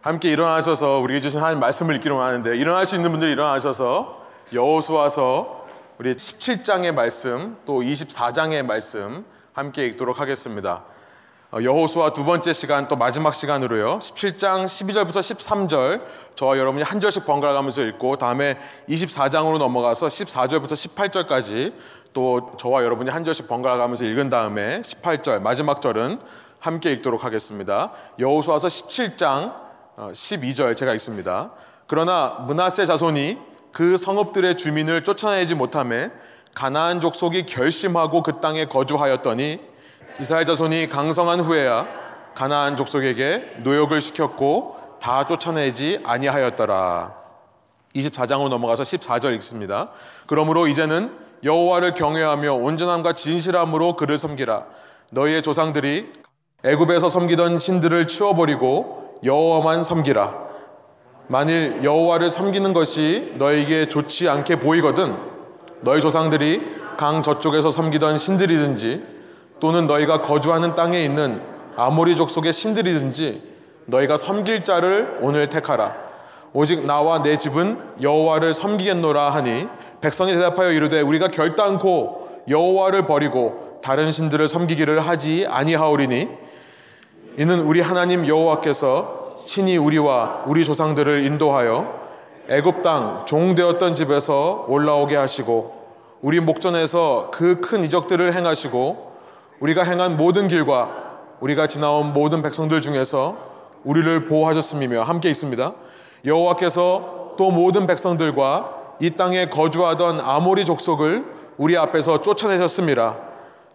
함께 일어나셔서 우리에게 주신 하나님 말씀을 읽기로 하는데 일어날 수 있는 분들이 일어나셔서 여호수아서 우리 17장의 말씀 또 24장의 말씀 함께 읽도록 하겠습니다. 어, 여호수아 두 번째 시간 또 마지막 시간으로요. 17장 12절부터 13절 저와 여러분이 한 절씩 번갈아 가면서 읽고 다음에 24장으로 넘어가서 14절부터 18절까지 또 저와 여러분이 한 절씩 번갈아 가면서 읽은 다음에 18절 마지막 절은 함께 읽도록 하겠습니다. 여호수아서 17장 12절 어, 제가 읽습니다. 그러나 문하세 자손이 그 성읍들의 주민을 쫓아내지 못함에 가나안 족속이 결심하고 그 땅에 거주하였더니 이스라엘 자손이 강성한 후에야 가나안 족속에게 노역을 시켰고 다 쫓아내지 아니하였더라. 24장으로 넘어가서 14절 읽습니다. 그러므로 이제는 여호와를 경외하며 온전함과 진실함으로 그를 섬기라. 너희의 조상들이 애굽에서 섬기던 신들을 치워버리고 여호와만 섬기라. 만일 여호와를 섬기는 것이 너에게 좋지 않게 보이거든 너희 조상들이 강 저쪽에서 섬기던 신들이든지 또는 너희가 거주하는 땅에 있는 아모리 족속의 신들이든지 너희가 섬길 자를 오늘 택하라. 오직 나와 내 집은 여호와를 섬기겠노라 하니 백성이 대답하여 이르되 우리가 결단코 여호와를 버리고 다른 신들을 섬기기를 하지 아니하오리니 이는 우리 하나님 여호와께서 친히 우리와 우리 조상들을 인도하여 애굽 땅 종되었던 집에서 올라오게 하시고 우리 목전에서 그 큰 이적들을 행하시고 우리가 행한 모든 길과 우리가 지나온 모든 백성들 중에서 우리를 보호하셨음이며 함께 있습니다. 여호와께서 또 모든 백성들과 이 땅에 거주하던 아모리 족속을 우리 앞에서 쫓아내셨습니다.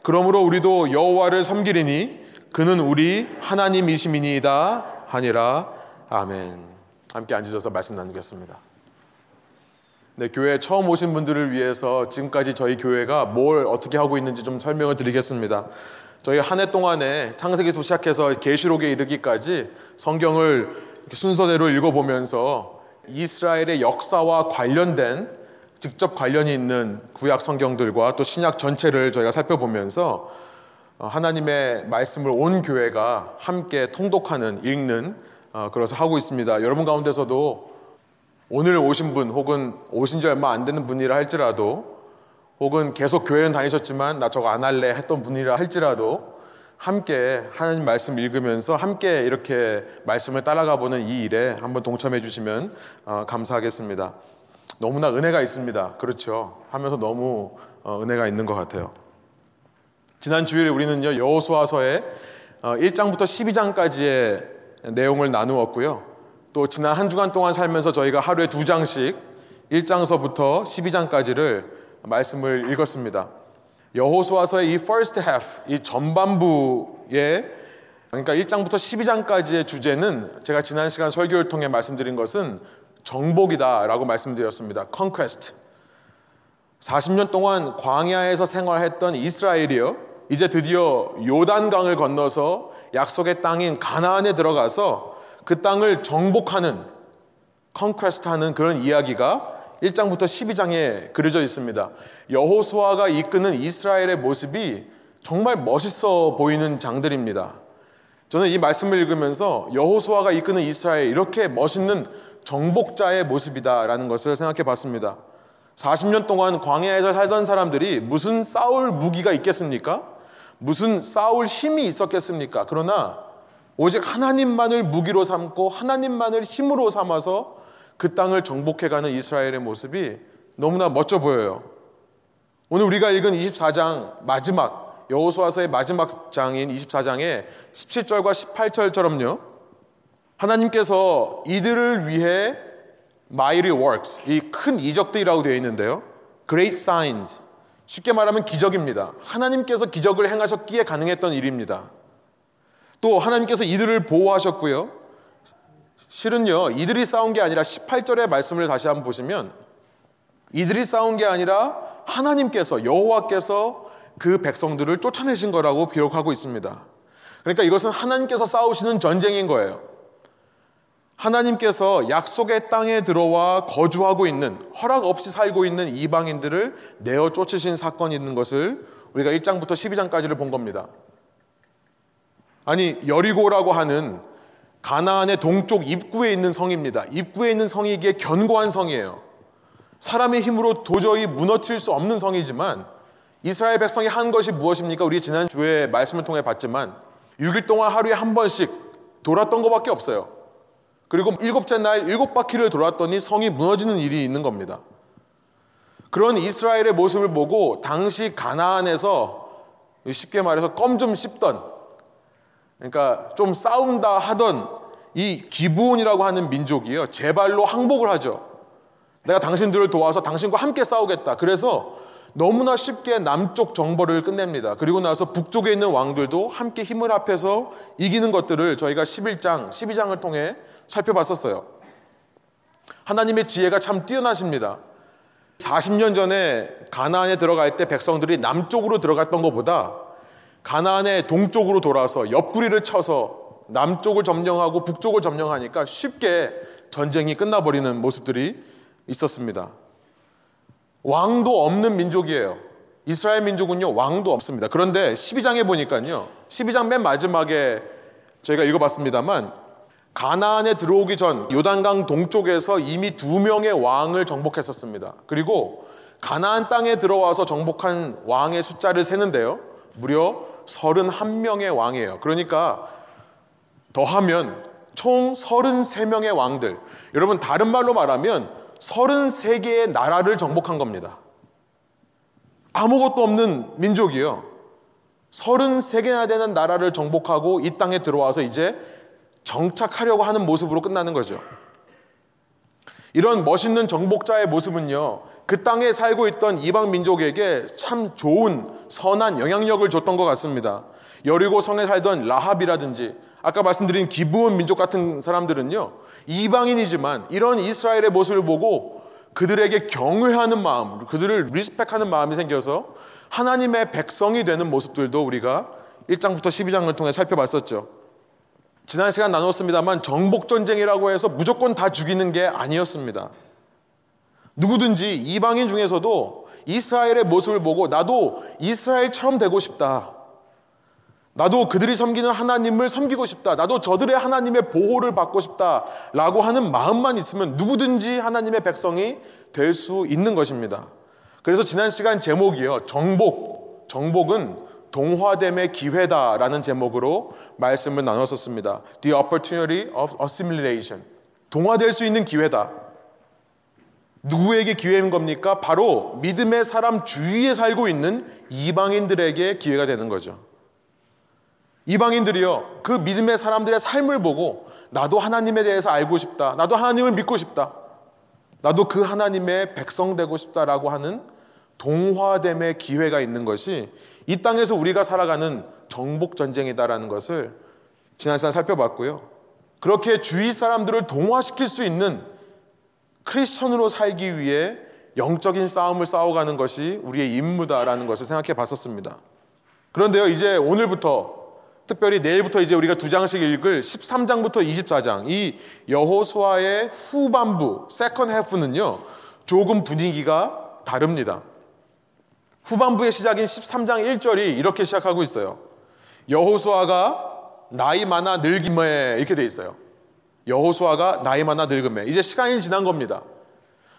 그러므로 우리도 여호와를 섬기리니 그는 우리 하나님이시미니이다 하니라. 아멘. 함께 앉으셔서 말씀 나누겠습니다. 네, 교회 처음 오신 분들을 위해서 지금까지 저희 교회가 뭘 어떻게 하고 있는지 좀 설명을 드리겠습니다. 저희 한 해 동안에 창세기부터 시작해서 계시록에 이르기까지 성경을 순서대로 읽어보면서 이스라엘의 역사와 관련된 직접 관련이 있는 구약 성경들과 또 신약 전체를 저희가 살펴보면서 어, 하나님의 말씀을 온 교회가 함께 통독하는 읽는 어, 그래서 하고 있습니다. 여러분 가운데서도 오늘 오신 분 혹은 오신 지 얼마 안 되는 분이라 할지라도 혹은 계속 교회는 다니셨지만 나 저거 안 할래 했던 분이라 할지라도 함께 하나님 말씀 읽으면서 함께 이렇게 말씀을 따라가 보는 이 일에 한번 동참해 주시면 어, 감사하겠습니다. 너무나 은혜가 있습니다. 그렇죠. 하면서 너무 어, 은혜가 있는 것 같아요. 지난 주일 우리는요 여호수아서의 1장부터 어, 12장까지의 내용을 나누었고요. 또 지난 한 주간 동안 살면서 저희가 하루에 두 장씩 1장서부터 12장까지를 말씀을 읽었습니다. 여호수아서의 이 first half, 이 전반부의 그러니까 1장부터 12장까지의 주제는 제가 지난 시간 설교를 통해 말씀드린 것은 정복이다라고 말씀드렸습니다. conquest. 40년 동안 광야에서 생활했던 이스라엘이요. 이제 드디어 요단강을 건너서 약속의 땅인 가나안에 들어가서 그 땅을 정복하는 컨퀘스트하는 그런 이야기가 1장부터 12장에 그려져 있습니다. 여호수아가 이끄는 이스라엘의 모습이 정말 멋있어 보이는 장들입니다. 저는 이 말씀을 읽으면서 여호수아가 이끄는 이스라엘 이렇게 멋있는 정복자의 모습이다라는 것을 생각해 봤습니다. 40년 동안 광야에서 살던 사람들이 무슨 싸울 무기가 있겠습니까? 무슨 싸울 힘이 있었겠습니까? 그러나 오직 하나님만을 무기로 삼고 하나님만을 힘으로 삼아서 그 땅을 정복해가는 이스라엘의 모습이 너무나 멋져 보여요. 오늘 우리가 읽은 24장 마지막 여호수아서의 마지막 장인 24장의 17절과 18절처럼요. 하나님께서 이들을 위해 mighty works 이 큰 이적들이라고 되어 있는데요. great signs 쉽게 말하면 기적입니다. 하나님께서 기적을 행하셨기에 가능했던 일입니다. 또 하나님께서 이들을 보호하셨고요. 실은요, 이들이 싸운 게 아니라 18절의 말씀을 다시 한번 보시면 이들이 싸운 게 아니라 하나님께서 여호와께서 그 백성들을 쫓아내신 거라고 기록하고 있습니다. 그러니까 이것은 하나님께서 싸우시는 전쟁인 거예요. 하나님께서 약속의 땅에 들어와 거주하고 있는 허락 없이 살고 있는 이방인들을 내어 쫓으신 사건이 있는 것을 우리가 1장부터 12장까지를 본 겁니다. 아니 여리고라고 하는 가나안의 동쪽 입구에 있는 성입니다. 입구에 있는 성이기에 견고한 성이에요. 사람의 힘으로 도저히 무너뜨릴 수 없는 성이지만 이스라엘 백성이 한 것이 무엇입니까? 우리 지난주에 말씀을 통해 봤지만 6일 동안 하루에 한 번씩 돌았던 것밖에 없어요. 그리고 일곱째 날 일곱 바퀴를 돌았더니 성이 무너지는 일이 있는 겁니다. 그런 이스라엘의 모습을 보고 당시 가나안에서 쉽게 말해서 껌 좀 씹던 그러니까 좀 싸운다 하던 이 기브온이라고 하는 민족이요. 제발로 항복을 하죠. 내가 당신들을 도와서 당신과 함께 싸우겠다. 그래서 너무나 쉽게 남쪽 정벌을 끝냅니다. 그리고 나서 북쪽에 있는 왕들도 함께 힘을 합해서 이기는 것들을 저희가 11장, 12장을 통해 살펴봤었어요. 하나님의 지혜가 참 뛰어나십니다. 40년 전에 가나안에 들어갈 때 백성들이 남쪽으로 들어갔던 것보다 가나안의 동쪽으로 돌아서 옆구리를 쳐서 남쪽을 점령하고 북쪽을 점령하니까 쉽게 전쟁이 끝나버리는 모습들이 있었습니다. 왕도 없는 민족이에요. 이스라엘 민족은요, 왕도 없습니다. 그런데 12장에 보니까요, 12장 맨 마지막에 저희가 읽어봤습니다만, 가나안에 들어오기 전 요단강 동쪽에서 이미 두 명의 왕을 정복했었습니다. 그리고 가나안 땅에 들어와서 정복한 왕의 숫자를 세는데요, 무려 31명의 왕이에요. 그러니까 더하면 총 33명의 왕들. 여러분, 다른 말로 말하면 33개의 나라를 정복한 겁니다. 아무것도 없는 민족이요. 33개나 되는 나라를 정복하고 이 땅에 들어와서 이제 정착하려고 하는 모습으로 끝나는 거죠. 이런 멋있는 정복자의 모습은요, 그 땅에 살고 있던 이방 민족에게 참 좋은 선한 영향력을 줬던 것 같습니다. 여리고 성에 살던 라합이라든지 아까 말씀드린 기브온 민족 같은 사람들은요, 이방인이지만 이런 이스라엘의 모습을 보고 그들에게 경외하는 마음, 그들을 리스펙하는 마음이 생겨서 하나님의 백성이 되는 모습들도 우리가 1장부터 12장을 통해 살펴봤었죠. 지난 시간 나눴습니다만 정복 전쟁이라고 해서 무조건 다 죽이는 게 아니었습니다. 누구든지 이방인 중에서도 이스라엘의 모습을 보고 나도 이스라엘처럼 되고 싶다. 나도 그들이 섬기는 하나님을 섬기고 싶다. 나도 저들의 하나님의 보호를 받고 싶다. 라고 하는 마음만 있으면 누구든지 하나님의 백성이 될 수 있는 것입니다. 그래서 지난 시간 제목이요. 정복. 정복은 동화됨의 기회다라는 제목으로 말씀을 나눴었습니다. The opportunity of assimilation. 동화될 수 있는 기회다. 누구에게 기회인 겁니까? 바로 믿음의 사람 주위에 살고 있는 이방인들에게 기회가 되는 거죠. 이방인들이요, 그 믿음의 사람들의 삶을 보고 나도 하나님에 대해서 알고 싶다. 나도 하나님을 믿고 싶다. 나도 그 하나님의 백성 되고 싶다라고 하는 동화됨의 기회가 있는 것이 이 땅에서 우리가 살아가는 정복 전쟁이다라는 것을 지난 시간 살펴봤고요. 그렇게 주위 사람들을 동화시킬 수 있는 크리스천으로 살기 위해 영적인 싸움을 싸워가는 것이 우리의 임무다라는 것을 생각해 봤었습니다. 그런데요, 이제 오늘부터 특별히 내일부터 이제 우리가 두 장씩 읽을 13장부터 24장 이 여호수아의 후반부 second half는요 조금 분위기가 다릅니다. 후반부의 시작인 13장 1절이 이렇게 시작하고 있어요. 여호수아가 나이 많아 늙음에 이렇게 돼 있어요. 여호수아가 나이 많아 늙음에 이제 시간이 지난 겁니다.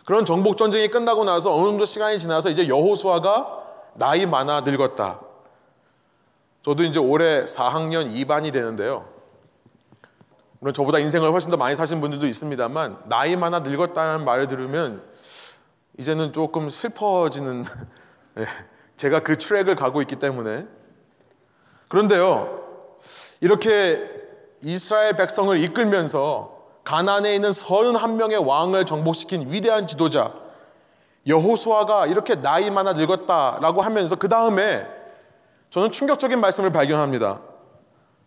그런 정복 전쟁이 끝나고 나서 어느 정도 시간이 지나서 이제 여호수아가 나이 많아 늙었다. 저도 이제 올해 4학년 2반이 되는데요. 물론 저보다 인생을 훨씬 더 많이 사신 분들도 있습니다만 나이 많아 늙었다는 말을 들으면 이제는 조금 슬퍼지는 예, 제가 그 트랙을 가고 있기 때문에 그런데요. 이렇게 이스라엘 백성을 이끌면서 가난에 있는 31명의 왕을 정복시킨 위대한 지도자 여호수아가 이렇게 나이 많아 늙었다라고 하면서 그 다음에 저는 충격적인 말씀을 발견합니다.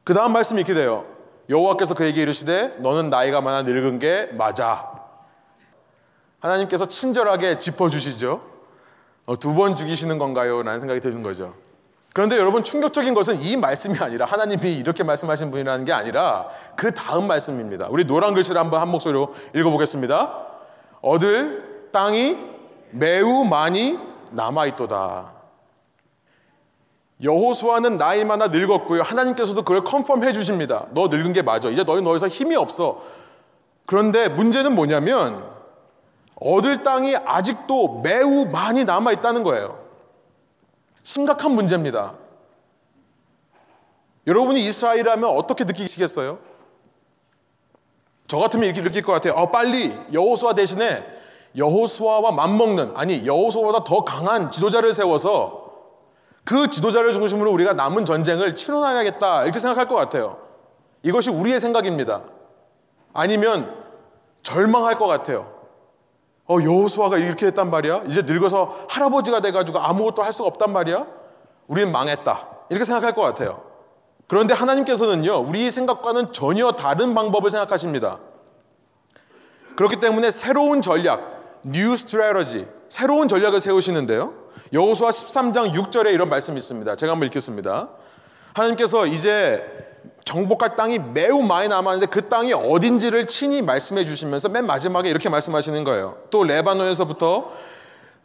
그 다음 말씀이 이렇게 돼요. 여호와께서 그에게 이르시되 너는 나이가 많아 늙은 게 맞아. 하나님께서 친절하게 짚어주시죠. 어, 두번 죽이시는 건가요? 라는 생각이 드는 거죠. 그런데 여러분 충격적인 것은 이 말씀이 아니라 하나님이 이렇게 말씀하신 분이라는 게 아니라 그 다음 말씀입니다. 우리 노란 글씨를 한번 한 목소리로 읽어보겠습니다. 얻을 땅이 매우 많이 남아있도다. 여호수아는 나이 많아 늙었고요. 하나님께서도 그걸 컨펌해 주십니다. 너 늙은 게 맞아. 이제 너희 너에서 힘이 없어. 그런데 문제는 뭐냐면 얻을 땅이 아직도 매우 많이 남아 있다는 거예요. 심각한 문제입니다. 여러분이 이스라엘이라면 어떻게 느끼시겠어요? 저 같으면 이렇게 느낄 것 같아요. 어, 빨리 여호수아 대신에 여호수아와 맞먹는 아니 여호수아보다 더 강한 지도자를 세워서 그 지도자를 중심으로 우리가 남은 전쟁을 치러나가겠다 이렇게 생각할 것 같아요. 이것이 우리의 생각입니다. 아니면 절망할 것 같아요. 어, 여호수아가 이렇게 했단 말이야? 이제 늙어서 할아버지가 돼가지고 아무것도 할 수가 없단 말이야? 우리는 망했다. 이렇게 생각할 것 같아요. 그런데 하나님께서는요, 우리 생각과는 전혀 다른 방법을 생각하십니다. 그렇기 때문에 새로운 전략, new strategy, 새로운 전략을 세우시는데요. 여호수아 13장 6절에 이런 말씀이 있습니다. 제가 한번 읽겠습니다. 하나님께서 이제 정복할 땅이 매우 많이 남았는데 그 땅이 어딘지를 친히 말씀해 주시면서 맨 마지막에 이렇게 말씀하시는 거예요. 또 레바논에서부터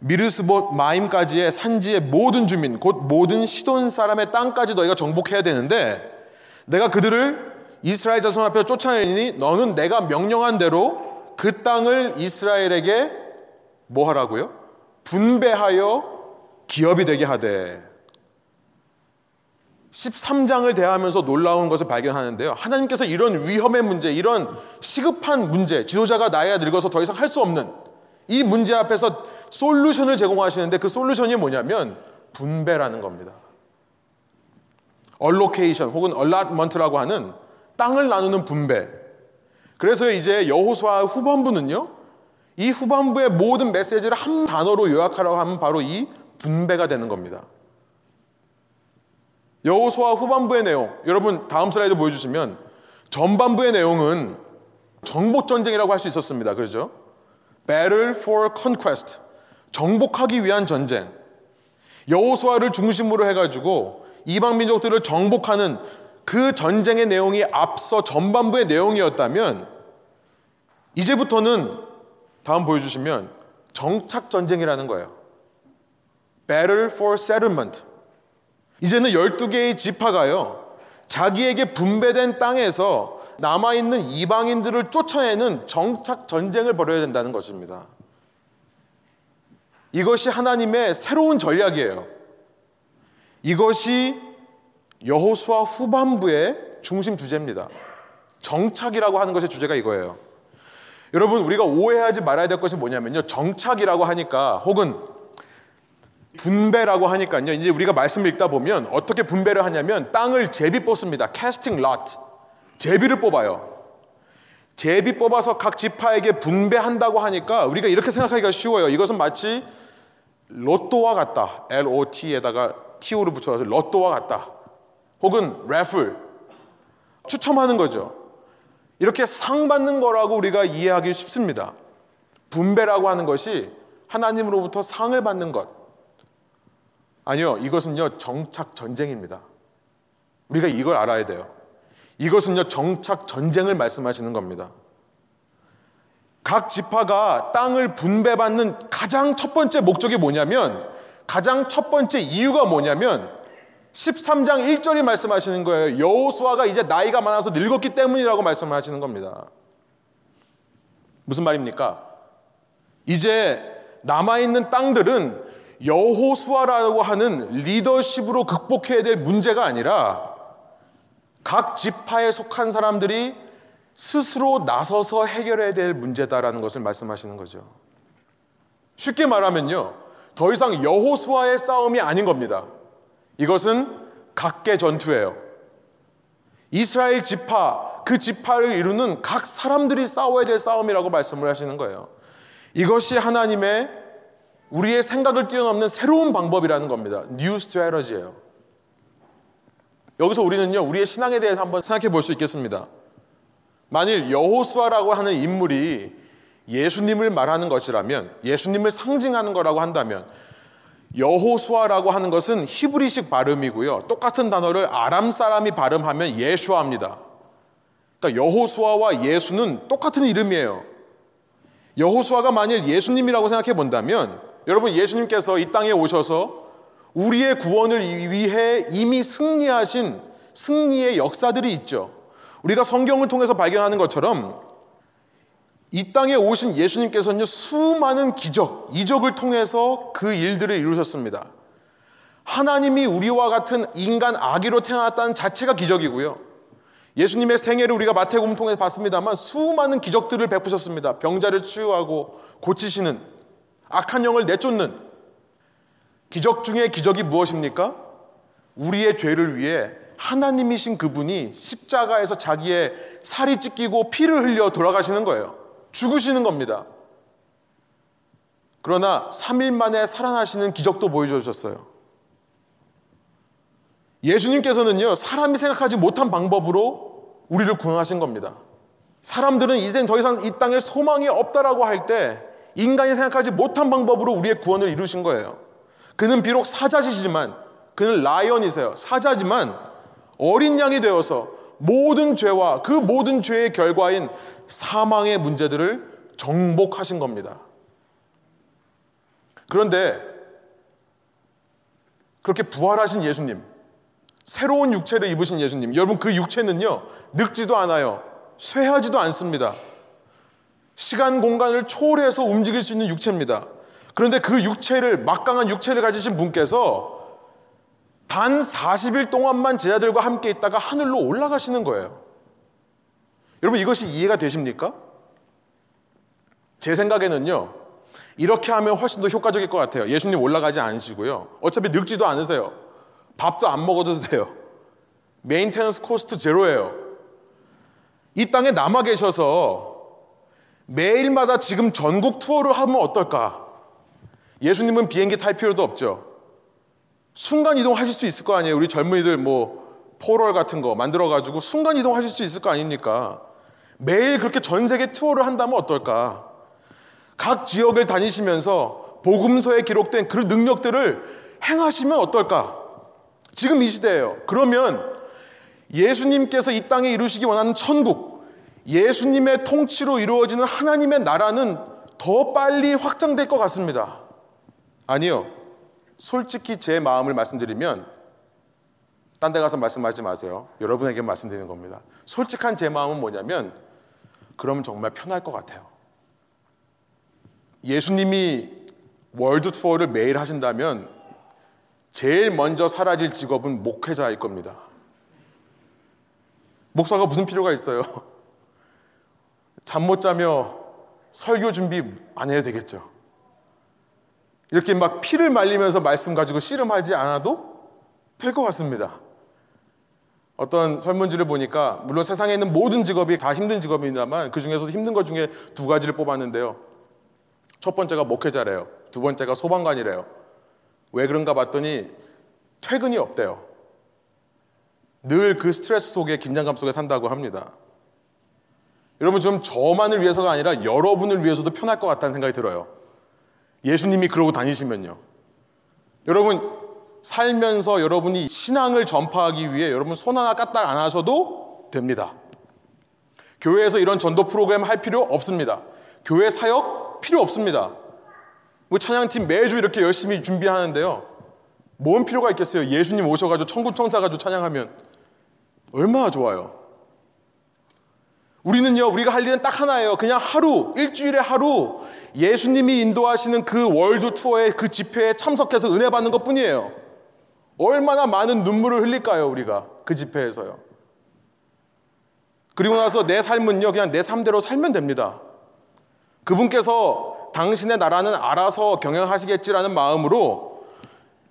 미르스봇 마임까지의 산지의 모든 주민, 곧 모든 시돈 사람의 땅까지 너희가 정복해야 되는데 내가 그들을 이스라엘 자손 앞에 쫓아내니 너는 내가 명령한 대로 그 땅을 이스라엘에게 뭐 하라고요? 분배하여 기업이 되게 하되 13장을 대하면서 놀라운 것을 발견하는데요. 하나님께서 이런 위험의 문제, 이런 시급한 문제, 지도자가 나이가 늙어서 더 이상 할 수 없는 이 문제 앞에서 솔루션을 제공하시는데 그 솔루션이 뭐냐면 분배라는 겁니다. allocation 혹은 allotment라고 하는 땅을 나누는 분배. 그래서 이제 여호수아 후반부는요. 이 후반부의 모든 메시지를 한 단어로 요약하라고 하면 바로 이 분배가 되는 겁니다. 여호수아 후반부의 내용, 여러분 다음 슬라이드 보여주시면 전반부의 내용은 정복 전쟁이라고 할 수 있었습니다. 그렇죠? Battle for Conquest, 정복하기 위한 전쟁. 여호수아를 중심으로 해가지고 이방 민족들을 정복하는 그 전쟁의 내용이 앞서 전반부의 내용이었다면 이제부터는 다음 보여주시면 정착 전쟁이라는 거예요. Battle for Settlement. 이제는 12개의 지파가요. 자기에게 분배된 땅에서 남아있는 이방인들을 쫓아내는 정착 전쟁을 벌여야 된다는 것입니다. 이것이 하나님의 새로운 전략이에요. 이것이 여호수아 후반부의 중심 주제입니다. 정착이라고 하는 것의 주제가 이거예요. 여러분 우리가 오해하지 말아야 될 것이 뭐냐면요. 정착이라고 하니까 혹은 분배라고 하니까요. 이제 우리가 말씀을 읽다 보면 어떻게 분배를 하냐면 땅을 제비 뽑습니다. 캐스팅 럿. 제비를 뽑아요. 제비 뽑아서 각 지파에게 분배한다고 하니까 우리가 이렇게 생각하기가 쉬워요. 이것은 마치 로또와 같다. L-O-T에다가 T-O를 붙여서 로또와 같다. 혹은 래플. 추첨하는 거죠. 이렇게 상 받는 거라고 우리가 이해하기 쉽습니다. 분배라고 하는 것이 하나님으로부터 상을 받는 것. 아니요, 이것은요, 정착 전쟁입니다. 우리가 이걸 알아야 돼요. 이것은요, 정착 전쟁을 말씀하시는 겁니다. 각 지파가 땅을 분배받는 가장 첫 번째 목적이 뭐냐면, 가장 첫 번째 이유가 뭐냐면, 13장 1절이 말씀하시는 거예요. 여호수아가 이제 나이가 많아서 늙었기 때문이라고 말씀을 하시는 겁니다. 무슨 말입니까? 이제 남아있는 땅들은 여호수아라고 하는 리더십으로 극복해야 될 문제가 아니라 각 지파에 속한 사람들이 스스로 나서서 해결해야 될 문제다라는 것을 말씀하시는 거죠. 쉽게 말하면요. 더 이상 여호수아의 싸움이 아닌 겁니다. 이것은 각개 전투예요. 이스라엘 지파, 그 지파를 이루는 각 사람들이 싸워야 될 싸움이라고 말씀을 하시는 거예요. 이것이 하나님의 우리의 생각을 뛰어넘는 새로운 방법이라는 겁니다. New strategy예요. 여기서 우리는요, 우리의 신앙에 대해서 한번 생각해 볼 수 있겠습니다. 만일 여호수아라고 하는 인물이 예수님을 말하는 것이라면, 예수님을 상징하는 거라고 한다면, 여호수아라고 하는 것은 히브리식 발음이고요. 똑같은 단어를 아람 사람이 발음하면 예수아입니다. 그러니까 여호수아와 예수는 똑같은 이름이에요. 여호수아가 만일 예수님이라고 생각해 본다면 여러분 예수님께서 이 땅에 오셔서 우리의 구원을 위해 이미 승리하신 승리의 역사들이 있죠. 우리가 성경을 통해서 발견하는 것처럼 이 땅에 오신 예수님께서는요, 수많은 기적, 이적을 통해서 그 일들을 이루셨습니다. 하나님이 우리와 같은 인간 아기로 태어났다는 자체가 기적이고요. 예수님의 생애를 우리가 마태복음 통해서 봤습니다만 수많은 기적들을 베푸셨습니다. 병자를 치유하고 고치시는 악한 영을 내쫓는 기적 중에 기적이 무엇입니까? 우리의 죄를 위해 하나님이신 그분이 십자가에서 자기의 살이 찢기고 피를 흘려 돌아가시는 거예요. 죽으시는 겁니다. 그러나 3일 만에 살아나시는 기적도 보여주셨어요. 예수님께서는요, 사람이 생각하지 못한 방법으로 우리를 구원하신 겁니다. 사람들은 이젠 더 이상 이 땅에 소망이 없다라고 할 때 인간이 생각하지 못한 방법으로 우리의 구원을 이루신 거예요. 그는 비록 사자시지만 그는 라이언이세요. 사자지만 어린 양이 되어서 모든 죄와 그 모든 죄의 결과인 사망의 문제들을 정복하신 겁니다. 그런데 그렇게 부활하신 예수님, 새로운 육체를 입으신 예수님. 여러분 그 육체는요. 늙지도 않아요. 쇠하지도 않습니다. 시간 공간을 초월해서 움직일 수 있는 육체입니다. 그런데 그 육체를 막강한 육체를 가지신 분께서 단 40일 동안만 제자들과 함께 있다가 하늘로 올라가시는 거예요. 여러분 이것이 이해가 되십니까? 제 생각에는요. 이렇게 하면 훨씬 더 효과적일 것 같아요. 예수님 올라가지 않으시고요. 어차피 늙지도 않으세요. 밥도 안 먹어도 돼요. maintenance cost 제로예요. 이 땅에 남아 계셔서 매일마다 지금 전국 투어를 하면 어떨까? 예수님은 비행기 탈 필요도 없죠. 순간 이동하실 수 있을 거 아니에요. 우리 젊은이들 뭐 포럴 같은 거 만들어 가지고 순간 이동하실 수 있을 거 아닙니까? 매일 그렇게 전 세계 투어를 한다면 어떨까? 각 지역을 다니시면서 복음서에 기록된 그 능력들을 행하시면 어떨까? 지금 이 시대예요. 그러면 예수님께서 이 땅에 이루시기 원하는 천국, 예수님의 통치로 이루어지는 하나님의 나라는 더 빨리 확장될 것 같습니다. 아니요. 솔직히 제 마음을 말씀드리면 딴 데 가서 말씀하지 마세요. 여러분에게 말씀드리는 겁니다. 솔직한 제 마음은 뭐냐면 그러면 정말 편할 것 같아요. 예수님이 월드 투어를 매일 하신다면 제일 먼저 사라질 직업은 목회자일 겁니다. 목사가 무슨 필요가 있어요? 잠 못 자며 설교 준비 안 해도 되겠죠. 이렇게 막 피를 말리면서 말씀 가지고 씨름하지 않아도 될 것 같습니다. 어떤 설문지를 보니까 물론 세상에 있는 모든 직업이 다 힘든 직업입니다만 그 중에서 힘든 것 중에 두 가지를 뽑았는데요. 첫 번째가 목회자래요. 두 번째가 소방관이래요. 왜 그런가 봤더니 퇴근이 없대요. 늘 그 스트레스 속에 긴장감 속에 산다고 합니다. 여러분 좀 저만을 위해서가 아니라 여러분을 위해서도 편할 것 같다는 생각이 들어요. 예수님이 그러고 다니시면요. 여러분 살면서 여러분이 신앙을 전파하기 위해 여러분 손 하나 까딱 안 하셔도 됩니다. 교회에서 이런 전도 프로그램 할 필요 없습니다. 교회 사역 필요 없습니다. 우리 찬양팀 매주 이렇게 열심히 준비하는데요. 뭔 필요가 있겠어요? 예수님 오셔가지고 천군 천사 가지고 찬양하면 얼마나 좋아요. 우리는요, 우리가 할 일은 딱 하나예요. 그냥 하루, 일주일에 하루 예수님이 인도하시는 그 월드 투어의 그 집회에 참석해서 은혜 받는 것 뿐이에요. 얼마나 많은 눈물을 흘릴까요, 우리가 그 집회에서요. 그리고 나서 내 삶은요, 그냥 내 삶대로 살면 됩니다. 그분께서 당신의 나라는 알아서 경영하시겠지라는 마음으로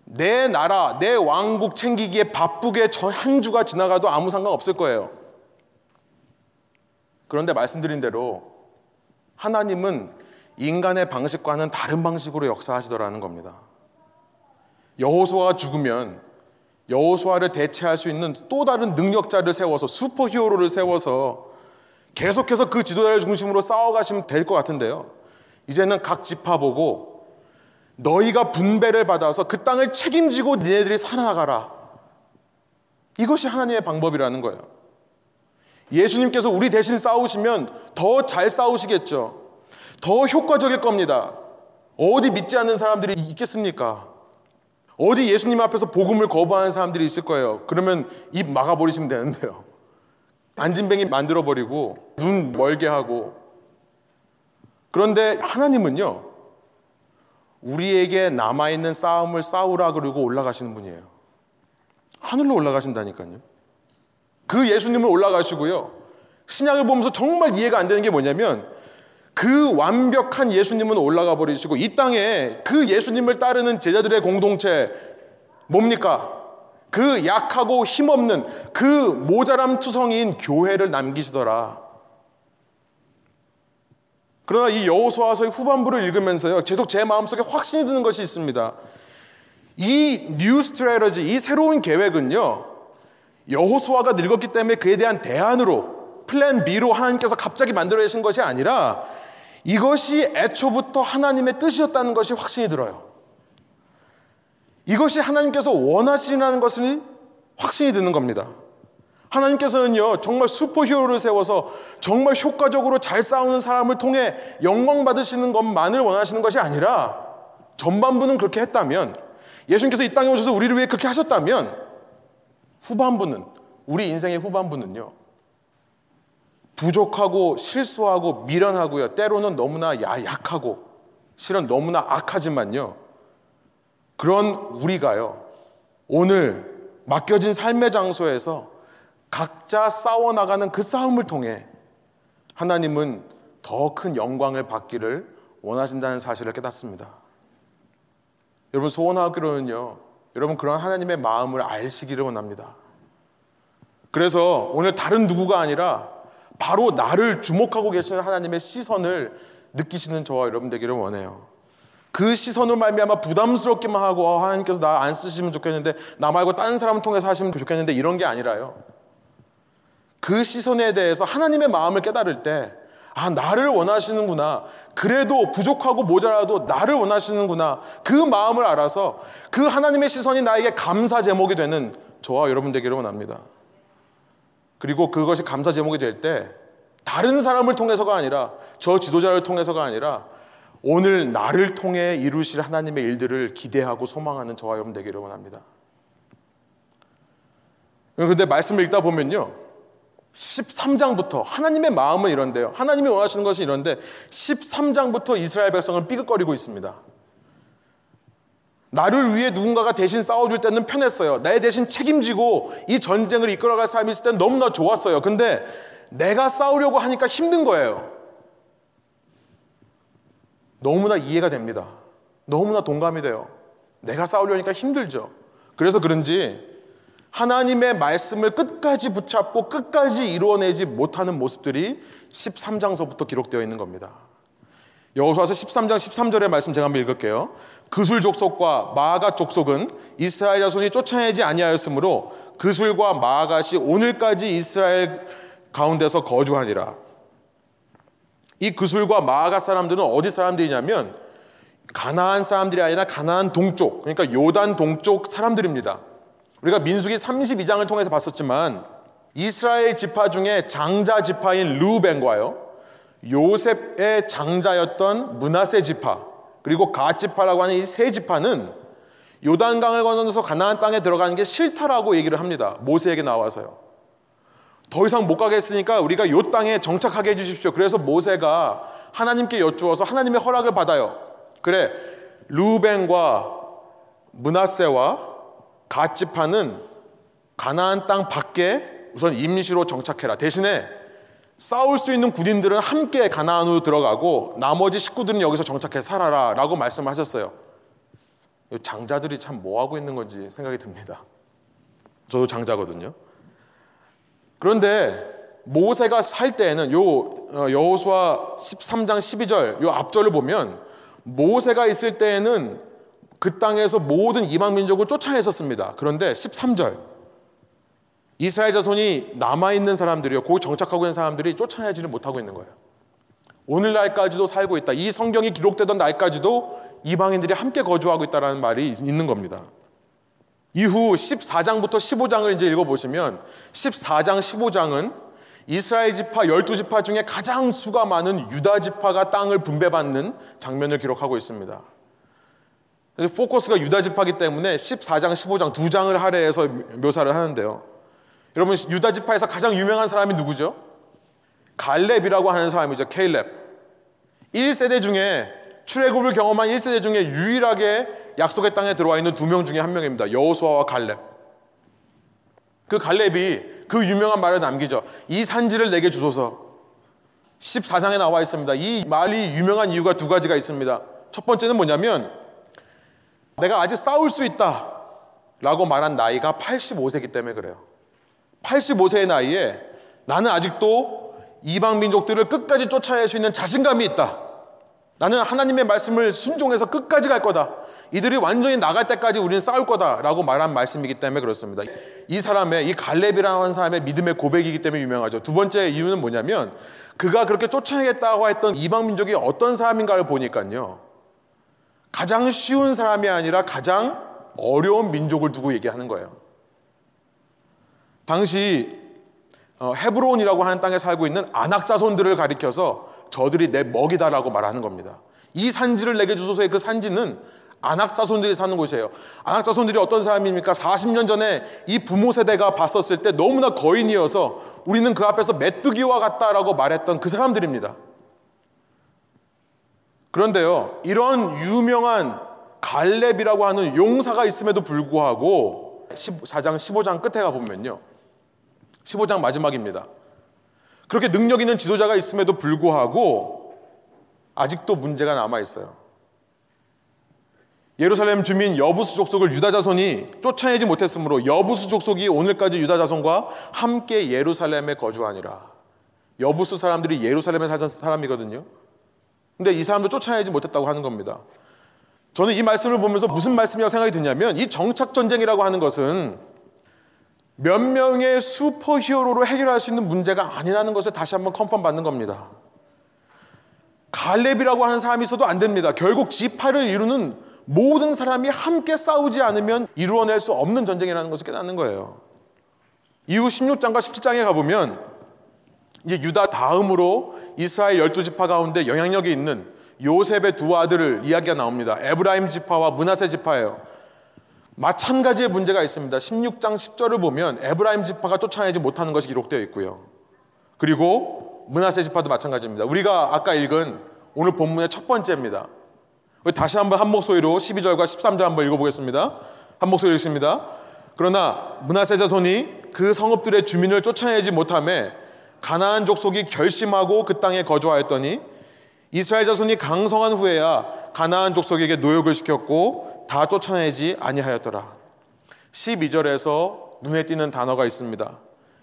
내 나라, 내 왕국 챙기기에 바쁘게 한 주가 지나가도 아무 상관 없을 거예요. 그런데 말씀드린 대로 하나님은 인간의 방식과는 다른 방식으로 역사하시더라는 겁니다. 여호수아가 죽으면 여호수아를 대체할 수 있는 또 다른 능력자를 세워서 슈퍼 히어로를 세워서 계속해서 그 지도자를 중심으로 싸워가시면 될 것 같은데요. 이제는 각 지파 보고 너희가 분배를 받아서 그 땅을 책임지고 니네들이 살아나가라. 이것이 하나님의 방법이라는 거예요. 예수님께서 우리 대신 싸우시면 더 잘 싸우시겠죠. 더 효과적일 겁니다. 어디 믿지 않는 사람들이 있겠습니까? 어디 예수님 앞에서 복음을 거부하는 사람들이 있을 거예요. 그러면 입 막아버리시면 되는데요. 안진뱅이 만들어버리고 눈 멀게 하고 그런데 하나님은요 우리에게 남아있는 싸움을 싸우라 그러고 올라가시는 분이에요 하늘로 올라가신다니까요 그 예수님을 올라가시고요 신약을 보면서 정말 이해가 안 되는 게 뭐냐면 그 완벽한 예수님은 올라가 버리시고 이 땅에 그 예수님을 따르는 제자들의 공동체 뭡니까? 그 약하고 힘없는 그 모자람 투성인 교회를 남기시더라. 그러나 이 여호수아서의 후반부를 읽으면서요. 계속 제 마음속에 확신이 드는 것이 있습니다. 이 new strategy, 이 새로운 계획은요. 여호수아가 늙었기 때문에 그에 대한 대안으로 플랜 B로 하나님께서 갑자기 만들어내신 것이 아니라 이것이 애초부터 하나님의 뜻이었다는 것이 확신이 들어요. 이것이 하나님께서 원하시는 것을 확신이 드는 겁니다. 하나님께서는요, 정말 슈퍼 히어로를 세워서 정말 효과적으로 잘 싸우는 사람을 통해 영광 받으시는 것만을 원하시는 것이 아니라 전반부는 그렇게 했다면 예수님께서 이 땅에 오셔서 우리를 위해 그렇게 하셨다면 후반부는 우리 인생의 후반부는요. 부족하고 실수하고 미련하고요. 때로는 너무나 약하고 실은 너무나 악하지만요. 그런 우리가요. 오늘 맡겨진 삶의 장소에서 각자 싸워 나가는 그 싸움을 통해 하나님은 더 큰 영광을 받기를 원하신다는 사실을 깨닫습니다. 여러분 소원하기로는요. 여러분 그런 하나님의 마음을 알시기를 원합니다. 그래서 오늘 다른 누구가 아니라 바로 나를 주목하고 계시는 하나님의 시선을 느끼시는 저와 여러분 되기를 원해요. 그 시선을 말미암아 부담스럽기만 하고 어, 하나님께서 나 안 쓰시면 좋겠는데 나 말고 다른 사람을 통해서 하시면 좋겠는데 이런 게 아니라요. 그 시선에 대해서 하나님의 마음을 깨달을 때 아, 나를 원하시는구나. 그래도 부족하고 모자라도 나를 원하시는구나. 그 마음을 알아서 그 하나님의 시선이 나에게 감사 제목이 되는 저와 여러분 되기를 원합니다. 그리고 그것이 감사 제목이 될 때 다른 사람을 통해서가 아니라 저 지도자를 통해서가 아니라 오늘 나를 통해 이루실 하나님의 일들을 기대하고 소망하는 저와 여러분 되기를 원합니다. 그런데 말씀을 읽다 보면요. 13장부터 하나님의 마음은 이런데요. 하나님이 원하시는 것이 이런데 13장부터 이스라엘 백성은 삐걱거리고 있습니다. 나를 위해 누군가가 대신 싸워줄 때는 편했어요. 내 대신 책임지고 이 전쟁을 이끌어갈 사람이 있을 때는 너무나 좋았어요. 근데 내가 싸우려고 하니까 힘든 거예요. 너무나 이해가 됩니다. 너무나 동감이 돼요. 내가 싸우려니까 힘들죠. 그래서 그런지 하나님의 말씀을 끝까지 붙잡고 끝까지 이루어내지 못하는 모습들이 13장서부터 기록되어 있는 겁니다. 여호수아서 13장 13절의 말씀 제가 한번 읽을게요. 그술 족속과 마아가 족속은 이스라엘 자손이 쫓아내지 아니하였으므로 그술과 마아가시 오늘까지 이스라엘 가운데서 거주하니라. 이 그술과 마아가 사람들은 어디 사람들이냐면 가나안 사람들이 아니라 가나안 동쪽, 그러니까 요단 동쪽 사람들입니다. 우리가 민수기 32장을 통해서 봤었지만 이스라엘 지파 중에 장자 지파인 루벤과요. 요셉의 장자였던 문하세 지파 그리고 가 지파라고 하는 이 세 지파는 요단강을 건너서 가나안 땅에 들어가는 게 싫다라고 얘기를 합니다. 모세에게 나와서요. 더 이상 못 가겠으니까 우리가 요 땅에 정착하게 해주십시오. 그래서 모세가 하나님께 여쭈어서 하나님의 허락을 받아요. 그래, 루벤과 문하세와 갓지파는 가나안 땅 밖에 우선 임시로 정착해라. 대신에 싸울 수 있는 군인들은 함께 가나안으로 들어가고 나머지 식구들은 여기서 정착해 살아라 라고 말씀하셨어요. 장자들이 참 뭐 하고 있는 건지 생각이 듭니다. 저도 장자거든요. 그런데 모세가 살 때에는 요 어, 여호수아 13장 12절 요 앞절을 보면 모세가 있을 때에는 그 땅에서 모든 이방 민족을 쫓아냈었습니다. 그런데 13절 이스라엘 자손이 남아 있는 사람들이요. 거기 정착하고 있는 사람들이 쫓아내지를 못하고 있는 거예요. 오늘날까지도 살고 있다. 이 성경이 기록되던 날까지도 이방인들이 함께 거주하고 있다는 말이 있는 겁니다. 이후 14장부터 15장을 이제 읽어보시면 14장, 15장은 이스라엘 지파 12지파 중에 가장 수가 많은 유다 지파가 땅을 분배받는 장면을 기록하고 있습니다. 그래서 포커스가 유다 지파기 때문에 14장, 15장 두 장을 할애해서 묘사를 하는데요. 여러분 유다 지파에서 가장 유명한 사람이 누구죠? 갈렙이라고 하는 사람이죠. 케일렙. 1세대 중에 출애굽을 경험한 1세대 중에 유일하게 약속의 땅에 들어와 있는 두 명 중에 한 명입니다. 여호수아와 갈렙. 그 갈렙이 그 유명한 말을 남기죠. 이 산지를 내게 주소서. 14장에 나와 있습니다. 이 말이 유명한 이유가 두 가지가 있습니다. 첫 번째는 뭐냐면 내가 아직 싸울 수 있다 라고 말한 나이가 85세기 때문에 그래요. 85세의 나이에 나는 아직도 이방 민족들을 끝까지 쫓아낼 수 있는 자신감이 있다. 나는 하나님의 말씀을 순종해서 끝까지 갈 거다. 이들이 완전히 나갈 때까지 우리는 싸울 거다라고 말한 말씀이기 때문에 그렇습니다. 이 사람의 이 갈렙이라는 사람의 믿음의 고백이기 때문에 유명하죠. 두 번째 이유는 뭐냐면 그가 그렇게 쫓아내겠다고 했던 이방 민족이 어떤 사람인가를 보니까요. 가장 쉬운 사람이 아니라 가장 어려운 민족을 두고 얘기하는 거예요. 당시 어, 헤브론이라고 하는 땅에 살고 있는 아낙 자손들을 가리켜서 저들이 내 먹이다라고 말하는 겁니다. 이 산지를 내게 주소서의 그 산지는 아낙 자손들이 사는 곳이에요. 아낙 자손들이 어떤 사람입니까? 40년 전에 이 부모 세대가 봤었을 때 너무나 거인이어서 우리는 그 앞에서 메뚜기와 같다라고 말했던 그 사람들입니다. 그런데요, 이런 유명한 갈렙이라고 하는 용사가 있음에도 불구하고 14장, 15장 끝에 가 보면요. 15장 마지막입니다. 그렇게 능력 있는 지도자가 있음에도 불구하고 아직도 문제가 남아 있어요. 예루살렘 주민 여부수 족속을 유다 자손이 쫓아내지 못했으므로 여부수 족속이 오늘까지 유다 자손과 함께 예루살렘에 거주하니라. 여부수 사람들이 예루살렘에 살던 사람이거든요. 근데 이 사람도 쫓아내지 못했다고 하는 겁니다. 저는 이 말씀을 보면서 무슨 말씀이라고 생각이 드냐면 이 정착 전쟁이라고 하는 것은 몇 명의 슈퍼 히어로로 해결할 수 있는 문제가 아니라는 것을 다시 한번 컨펌 받는 겁니다. 갈렙이라고 하는 사람이 있어도 안 됩니다. 결국 지파를 이루는 모든 사람이 함께 싸우지 않으면 이루어낼 수 없는 전쟁이라는 것을 깨닫는 거예요. 이후 16장과 17장에 가보면 이제 유다 다음으로 이스라엘 열두 지파 가운데 영향력이 있는 요셉의 두 아들을 이야기가 나옵니다. 에브라임 지파와 문하세 지파예요. 마찬가지의 문제가 있습니다. 16장 10절을 보면 에브라임 지파가 쫓아내지 못하는 것이 기록되어 있고요. 그리고 문하세 지파도 마찬가지입니다. 우리가 아까 읽은 오늘 본문의 첫 번째입니다. 다시 한번 한 목소리로 12절과 13절 한번 읽어보겠습니다. 한 목소리 읽습니다. 그러나 문하세 자손이 그 성읍들의 주민을 쫓아내지 못함에 가나안 족속이 결심하고 그 땅에 거주하였더니 이스라엘 자손이 강성한 후에야 가나안 족속에게 노역을 시켰고 다 쫓아내지 아니하였더라. 12절에서 눈에 띄는 단어가 있습니다.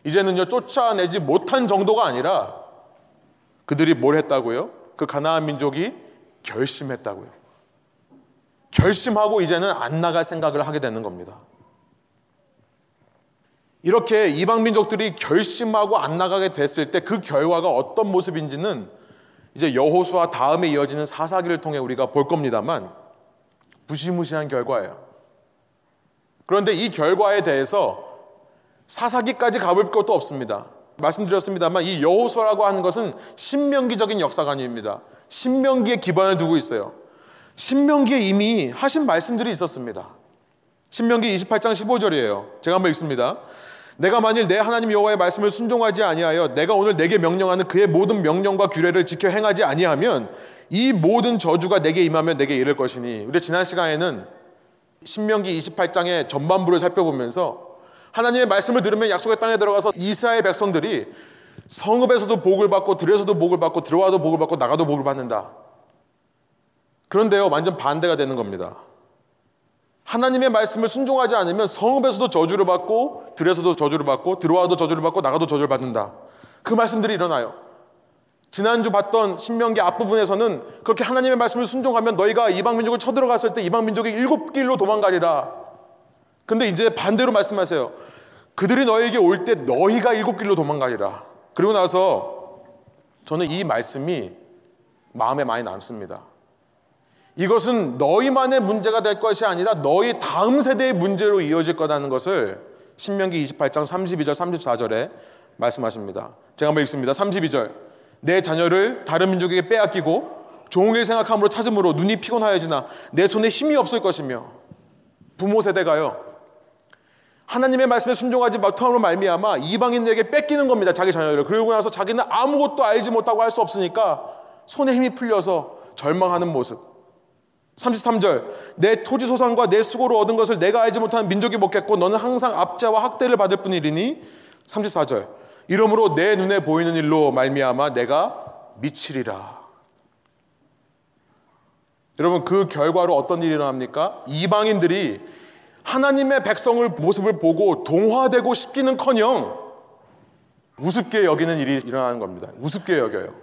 이제는요 쫓아내지 못한 정도가 아니라 그들이 뭘 했다고요? 그 가나안 민족이 결심했다고요. 결심하고 이제는 안 나갈 생각을 하게 되는 겁니다. 이렇게 이방 민족들이 결심하고 안 나가게 됐을 때 그 결과가 어떤 모습인지는 이제 여호수아 다음에 이어지는 사사기를 통해 우리가 볼 겁니다만 무시무시한 결과예요. 그런데 이 결과에 대해서 사사기까지 가볼 것도 없습니다. 말씀드렸습니다만 이 여호수아라고 하는 것은 신명기적인 역사관입니다. 신명기에 기반을 두고 있어요. 신명기에 이미 하신 말씀들이 있었습니다. 신명기 28장 15절이에요. 제가 한번 읽습니다. 내가 만일 내 하나님 여호와의 말씀을 순종하지 아니하여 내가 오늘 내게 명령하는 그의 모든 명령과 규례를 지켜 행하지 아니하면 이 모든 저주가 내게 임하면 내게 이를 것이니 우리 지난 시간에는 신명기 28장의 전반부를 살펴보면서 하나님의 말씀을 들으면 약속의 땅에 들어가서 이스라엘 백성들이 성읍에서도 복을 받고 들에서도 복을 받고 들어와도 복을 받고 나가도 복을 받는다. 그런데요, 완전 반대가 되는 겁니다. 하나님의 말씀을 순종하지 않으면 성읍에서도 저주를 받고 들에서도 저주를 받고 들어와도 저주를 받고 나가도 저주를 받는다. 그 말씀들이 일어나요. 지난주 봤던 신명기 앞부분에서는 그렇게 하나님의 말씀을 순종하면 너희가 이방 민족을 쳐들어갔을 때 이방 민족이 일곱 길로 도망가리라. 근데 이제 반대로 말씀하세요. 그들이 너에게 올 때 너희가 일곱 길로 도망가리라. 그리고 나서 저는 이 말씀이 마음에 많이 남습니다. 이것은 너희만의 문제가 될 것이 아니라 너희 다음 세대의 문제로 이어질 거라는 것을 신명기 28장 32절 34절에 말씀하십니다. 제가 한번 읽습니다. 32절 내 자녀를 다른 민족에게 빼앗기고 종일 생각함으로 찾음으로 눈이 피곤하여지나 내 손에 힘이 없을 것이며 부모 세대가요. 하나님의 말씀에 순종하지 못함으로 말미암아 이방인들에게 뺏기는 겁니다. 자기 자녀들을. 그러고 나서 자기는 아무것도 알지 못하고 할 수 없으니까 손에 힘이 풀려서 절망하는 모습. 33절 내 토지 소산과 내 수고로 얻은 것을 내가 알지 못하는 민족이 먹겠고 너는 항상 압제와 학대를 받을 뿐이리니 34절 이러므로 내 눈에 보이는 일로 말미암아 내가 미치리라. 여러분 그 결과로 어떤 일이 일어납니까? 이방인들이 하나님의 백성을 모습을 보고 동화되고 싶기는커녕 우습게 여기는 일이 일어나는 겁니다. 우습게 여겨요.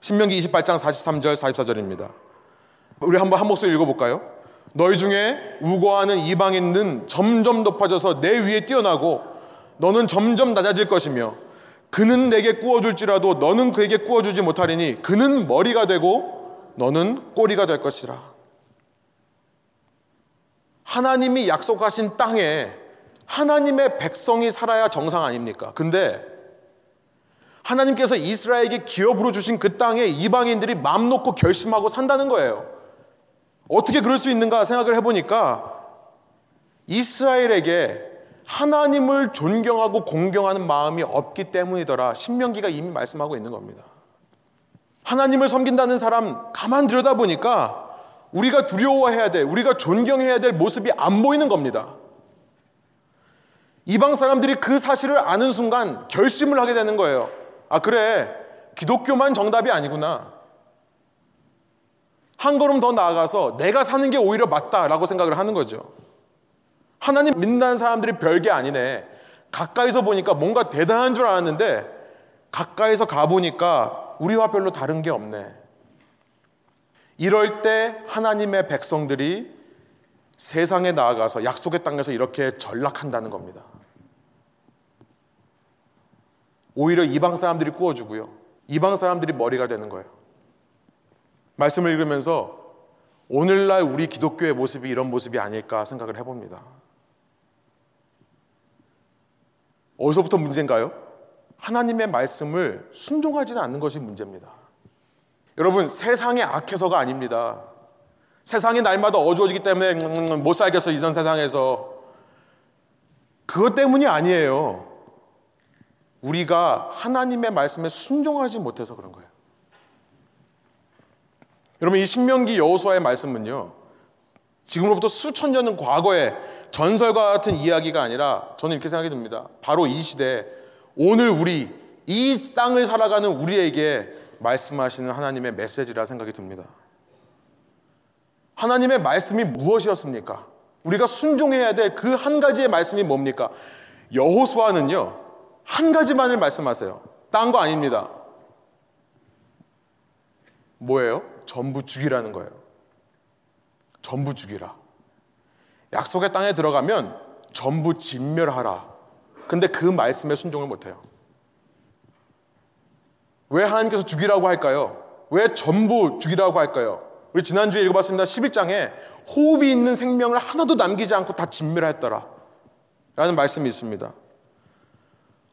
신명기 28장 43절 44절입니다. 우리 한번 한 목소리 읽어볼까요? 너희 중에 우거하는 이방인은 점점 높아져서 내 위에 뛰어나고 너는 점점 낮아질 것이며 그는 내게 꾸어줄지라도 너는 그에게 꾸어주지 못하리니 그는 머리가 되고 너는 꼬리가 될 것이라. 하나님이 약속하신 땅에 하나님의 백성이 살아야 정상 아닙니까? 근데 하나님께서 이스라엘에게 기업으로 주신 그 땅에 이방인들이 마음 놓고 결심하고 산다는 거예요. 어떻게 그럴 수 있는가 생각을 해보니까 이스라엘에게 하나님을 존경하고 공경하는 마음이 없기 때문이더라. 신명기가 이미 말씀하고 있는 겁니다. 하나님을 섬긴다는 사람 가만 들여다보니까 우리가 두려워해야 될, 우리가 존경해야 될 모습이 안 보이는 겁니다. 이방 사람들이 그 사실을 아는 순간 결심을 하게 되는 거예요. 아, 그래. 기독교만 정답이 아니구나. 한 걸음 더 나아가서 내가 사는 게 오히려 맞다라고 생각을 하는 거죠. 하나님 믿는 사람들이 별게 아니네. 가까이서 보니까 뭔가 대단한 줄 알았는데 가까이서 가보니까 우리와 별로 다른 게 없네. 이럴 때 하나님의 백성들이 세상에 나아가서 약속의 땅에서 이렇게 전락한다는 겁니다. 오히려 이방 사람들이 구워주고요. 이방 사람들이 머리가 되는 거예요. 말씀을 읽으면서 오늘날 우리 기독교의 모습이 이런 모습이 아닐까 생각을 해봅니다. 어디서부터 문제인가요? 하나님의 말씀을 순종하지는 않는 것이 문제입니다. 여러분, 세상의 악해서가 아닙니다. 세상이 날마다 어두워지기 때문에 못 살겠어, 이전 세상에서. 그것 때문이 아니에요. 우리가 하나님의 말씀에 순종하지 못해서 그런 거예요. 여러분, 이 신명기 여호수아의 말씀은요. 지금으로부터 수천 년은 과거에 전설과 같은 이야기가 아니라 저는 이렇게 생각이 듭니다. 바로 이 시대 오늘 우리 이 땅을 살아가는 우리에게 말씀하시는 하나님의 메시지라 생각이 듭니다. 하나님의 말씀이 무엇이었습니까? 우리가 순종해야 될 그 한 가지의 말씀이 뭡니까? 여호수아는요. 한 가지만을 말씀하세요. 딴 거 아닙니다. 뭐예요? 전부 죽이라는 거예요. 전부 죽이라. 약속의 땅에 들어가면 전부 진멸하라. 근데 그 말씀에 순종을 못해요. 왜 하나님께서 죽이라고 할까요? 왜 전부 죽이라고 할까요? 우리 지난주에 읽어봤습니다. 11장에 호흡이 있는 생명을 하나도 남기지 않고 다 진멸했더라. 라는 말씀이 있습니다.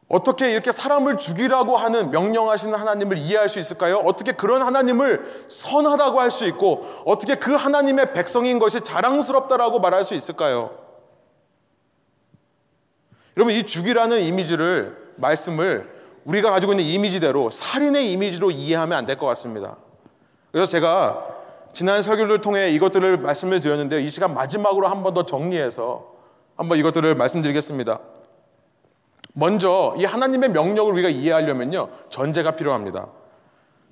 어떻게 이렇게 사람을 죽이라고 하는 명령하시는 하나님을 이해할 수 있을까요? 어떻게 그런 하나님을 선하다고 할 수 있고 어떻게 그 하나님의 백성인 것이 자랑스럽다라고 말할 수 있을까요? 여러분 이 죽이라는 이미지를 말씀을 우리가 가지고 있는 이미지대로 살인의 이미지로 이해하면 안 될 것 같습니다. 그래서 제가 지난 설교를 통해 이것들을 말씀을 드렸는데요. 이 시간 마지막으로 한 번 더 정리해서 한번 이것들을 말씀드리겠습니다. 먼저 이 하나님의 명령을 우리가 이해하려면요. 전제가 필요합니다.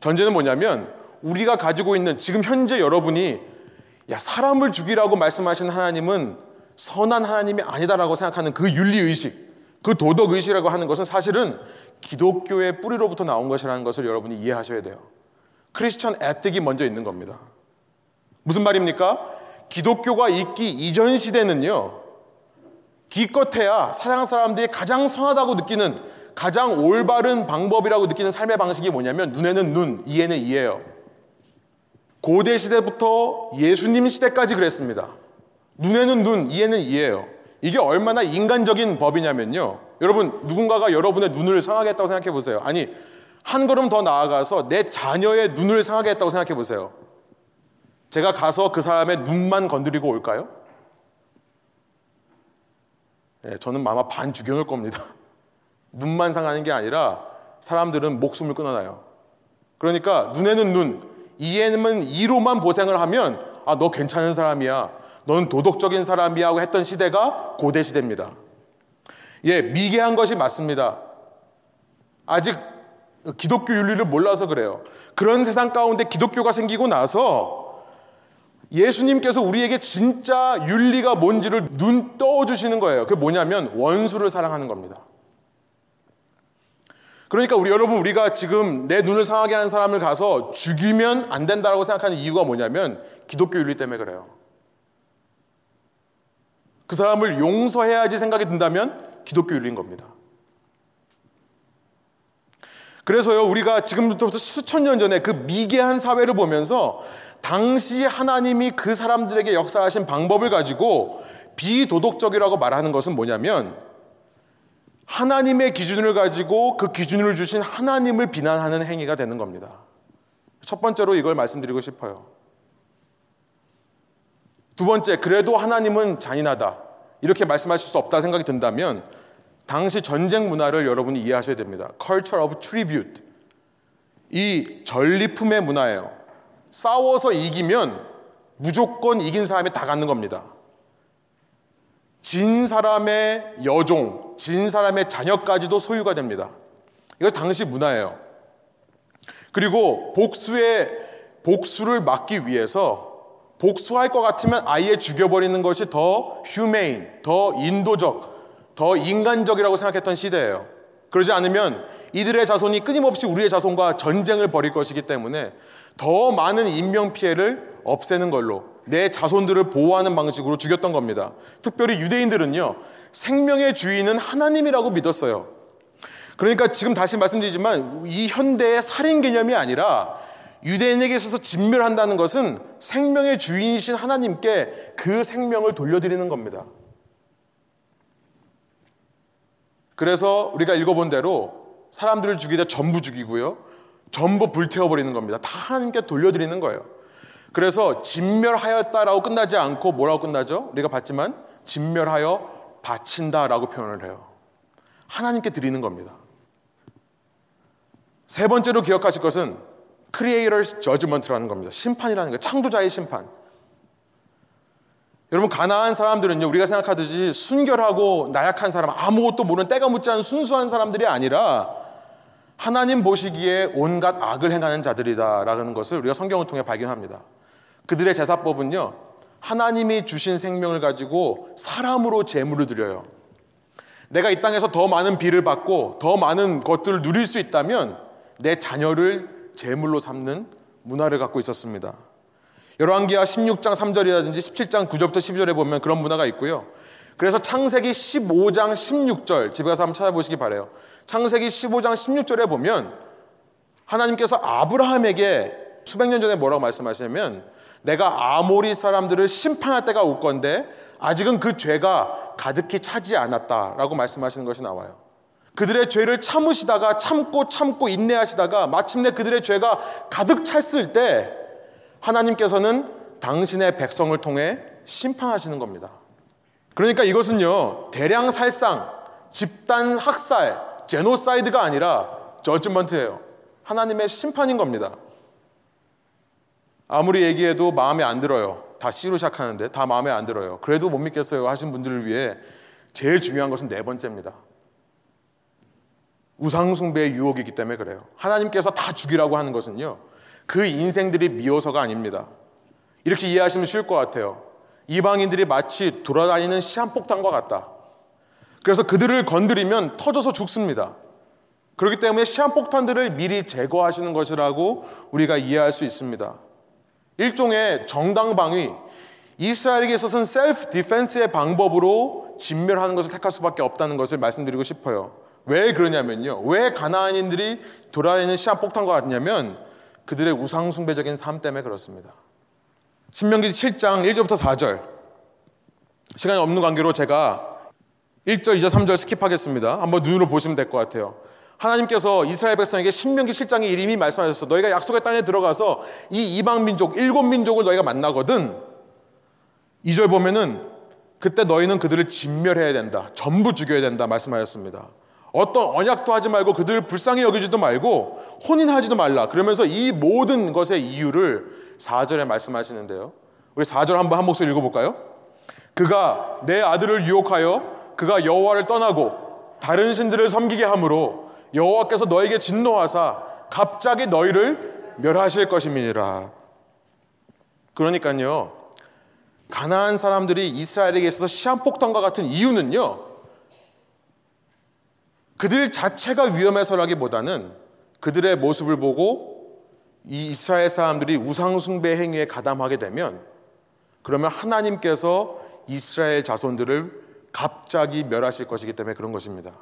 전제는 뭐냐면 우리가 가지고 있는 지금 현재 여러분이 야 사람을 죽이라고 말씀하신 하나님은 선한 하나님이 아니다라고 생각하는 그 윤리 의식, 그 도덕 의식이라고 하는 것은 사실은 기독교의 뿌리로부터 나온 것이라는 것을 여러분이 이해하셔야 돼요. 크리스천 에틱이 먼저 있는 겁니다. 무슨 말입니까? 기독교가 있기 이전 시대는요. 기껏해야 사장 사람들이 가장 선하다고 느끼는 가장 올바른 방법이라고 느끼는 삶의 방식이 뭐냐면 눈에는 눈, 이에는 이예요. 고대 시대부터 예수님 시대까지 그랬습니다. 눈에는 눈, 이에는 이예요. 이게 얼마나 인간적인 법이냐면요. 여러분, 누군가가 여러분의 눈을 상하게 했다고 생각해 보세요. 아니, 한 걸음 더 나아가서 내 자녀의 눈을 상하게 했다고 생각해 보세요. 제가 가서 그 사람의 눈만 건드리고 올까요? 네, 저는 아마 반 죽여놓을 겁니다. 눈만 상하는 게 아니라 사람들은 목숨을 끊어놔요. 그러니까 눈에는 눈, 이에는 이로만 보생을 하면 아, 너 괜찮은 사람이야. 너는 도덕적인 사람이야 하고 했던 시대가 고대 시대입니다. 예, 미개한 것이 맞습니다. 아직 기독교 윤리를 몰라서 그래요. 그런 세상 가운데 기독교가 생기고 나서 예수님께서 우리에게 진짜 윤리가 뭔지를 눈 떠주시는 거예요. 그게 뭐냐면 원수를 사랑하는 겁니다. 그러니까 우리 여러분 우리가 지금 내 눈을 상하게 하는 사람을 가서 죽이면 안 된다고 생각하는 이유가 뭐냐면 기독교 윤리 때문에 그래요. 그 사람을 용서해야지 생각이 든다면 기독교 윤리인 겁니다. 그래서요, 우리가 지금부터 수천 년 전에 그 미개한 사회를 보면서 당시 하나님이 그 사람들에게 역사하신 방법을 가지고 비도덕적이라고 말하는 것은 뭐냐면 하나님의 기준을 가지고 그 기준을 주신 하나님을 비난하는 행위가 되는 겁니다. 첫 번째로 이걸 말씀드리고 싶어요. 두 번째, 그래도 하나님은 잔인하다. 이렇게 말씀하실 수 없다 생각이 든다면 당시 전쟁 문화를 여러분이 이해하셔야 됩니다. Culture of Tribute. 이 전리품의 문화예요. 싸워서 이기면 무조건 이긴 사람이 다 갖는 겁니다. 진 사람의 여종, 진 사람의 자녀까지도 소유가 됩니다. 이거 당시 문화예요. 그리고 복수의 복수를 막기 위해서 복수할 것 같으면 아예 죽여버리는 것이 더 휴메인, 더 인도적, 더 인간적이라고 생각했던 시대예요. 그러지 않으면 이들의 자손이 끊임없이 우리의 자손과 전쟁을 벌일 것이기 때문에 더 많은 인명 피해를 없애는 걸로 내 자손들을 보호하는 방식으로 죽였던 겁니다. 특별히 유대인들은요, 생명의 주인은 하나님이라고 믿었어요. 그러니까 지금 다시 말씀드리지만 이 현대의 살인 개념이 아니라 유대인에게 있어서 진멸한다는 것은 생명의 주인이신 하나님께 그 생명을 돌려드리는 겁니다. 그래서 우리가 읽어본 대로 사람들을 죽이되 전부 죽이고요. 전부 불태워버리는 겁니다. 다 하나님께 돌려드리는 거예요. 그래서 진멸하였다라고 끝나지 않고 뭐라고 끝나죠? 우리가 봤지만 진멸하여 바친다라고 표현을 해요. 하나님께 드리는 겁니다. 세 번째로 기억하실 것은 Creator's Judgment라는 겁니다. 심판이라는 거예요. 창조자의 심판. 여러분 가나안 사람들은요 우리가 생각하듯이 순결하고 나약한 사람 아무것도 모르는 때가 묻지 않은 순수한 사람들이 아니라 하나님 보시기에 온갖 악을 행하는 자들이다라는 것을 우리가 성경을 통해 발견합니다. 그들의 제사법은요, 하나님이 주신 생명을 가지고 사람으로 제물을 드려요. 내가 이 땅에서 더 많은 비를 받고 더 많은 것들을 누릴 수 있다면 내 자녀를 제물로 삼는 문화를 갖고 있었습니다. 열왕기하 16장 3절이라든지 17장 9절부터 12절에 보면 그런 문화가 있고요. 그래서 창세기 15장 16절 집에 가서 한번 찾아보시기 바래요. 창세기 15장 16절에 보면 하나님께서 아브라함에게 수백 년 전에 뭐라고 말씀하시냐면 내가 아모리 사람들을 심판할 때가 올 건데 아직은 그 죄가 가득히 차지 않았다라고 말씀하시는 것이 나와요. 그들의 죄를 참으시다가 참고 참고 인내하시다가 마침내 그들의 죄가 가득 찼을 때 하나님께서는 당신의 백성을 통해 심판하시는 겁니다. 그러니까 이것은요, 대량 살상, 집단 학살, 제노사이드가 아니라 저지먼트예요. 하나님의 심판인 겁니다. 아무리 얘기해도 마음에 안 들어요. 다 C로 시작하는데 다 마음에 안 들어요. 그래도 못 믿겠어요 하신 분들을 위해 제일 중요한 것은 네 번째입니다. 우상숭배의 유혹이기 때문에 그래요. 하나님께서 다 죽이라고 하는 것은요. 그 인생들이 미워서가 아닙니다. 이렇게 이해하시면 쉬울 것 같아요. 이방인들이 마치 돌아다니는 시한폭탄과 같다. 그래서 그들을 건드리면 터져서 죽습니다. 그렇기 때문에 시한폭탄들을 미리 제거하시는 것이라고 우리가 이해할 수 있습니다. 일종의 정당 방위, 이스라엘에게 있어서는 셀프 디펜스의 방법으로 진멸하는 것을 택할 수밖에 없다는 것을 말씀드리고 싶어요. 왜 그러냐면요. 왜 가나안인들이 돌아다니는 시한 폭탄과 같냐면 그들의 우상숭배적인 삶 때문에 그렇습니다. 신명기 7장 1절부터 4절. 시간이 없는 관계로 제가 1절, 2절, 3절 스킵하겠습니다. 한번 눈으로 보시면 될 것 같아요. 하나님께서 이스라엘 백성에게 신명기 7장에 이름이 말씀하셨어. 너희가 약속의 땅에 들어가서 이 이방 민족 일곱 민족을 너희가 만나거든. 2절 보면은 그때 너희는 그들을 진멸해야 된다. 전부 죽여야 된다 말씀하셨습니다. 어떤 언약도 하지 말고 그들을 불쌍히 여기지도 말고 혼인하지도 말라. 그러면서 이 모든 것의 이유를 4절에 말씀하시는데요. 우리 4절 한번 한 목소리 읽어볼까요? 그가 내 아들을 유혹하여 그가 여호와를 떠나고 다른 신들을 섬기게 함으로 여호와께서 너에게 진노하사 갑자기 너희를 멸하실 것임이니라. 그러니까요. 가나안 사람들이 이스라엘에게 있어서 시한폭탄과 같은 이유는요. 그들 자체가 위험해서라기보다는 그들의 모습을 보고 이 이스라엘 사람들이 우상숭배 행위에 가담하게 되면 그러면 하나님께서 이스라엘 자손들을 갑자기 멸하실 것이기 때문에 그런 것입니다.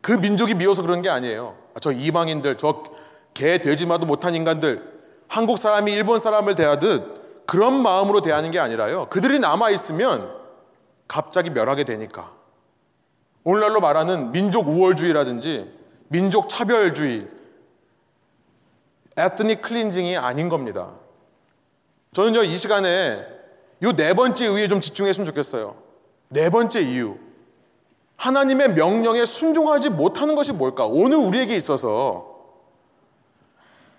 그 민족이 미워서 그런 게 아니에요. 저 이방인들, 저개 되지마도 못한 인간들, 한국 사람이 일본 사람을 대하듯 그런 마음으로 대하는 게 아니라요. 그들이 남아 있으면 갑자기 멸하게 되니까. 오늘날로 말하는 민족 우월주의라든지 민족 차별주의, 에스닉 클린징이 아닌 겁니다. 저는요, 이 시간에 이 네 번째 이유에 좀 집중했으면 좋겠어요. 네 번째 이유. 하나님의 명령에 순종하지 못하는 것이 뭘까? 오늘 우리에게 있어서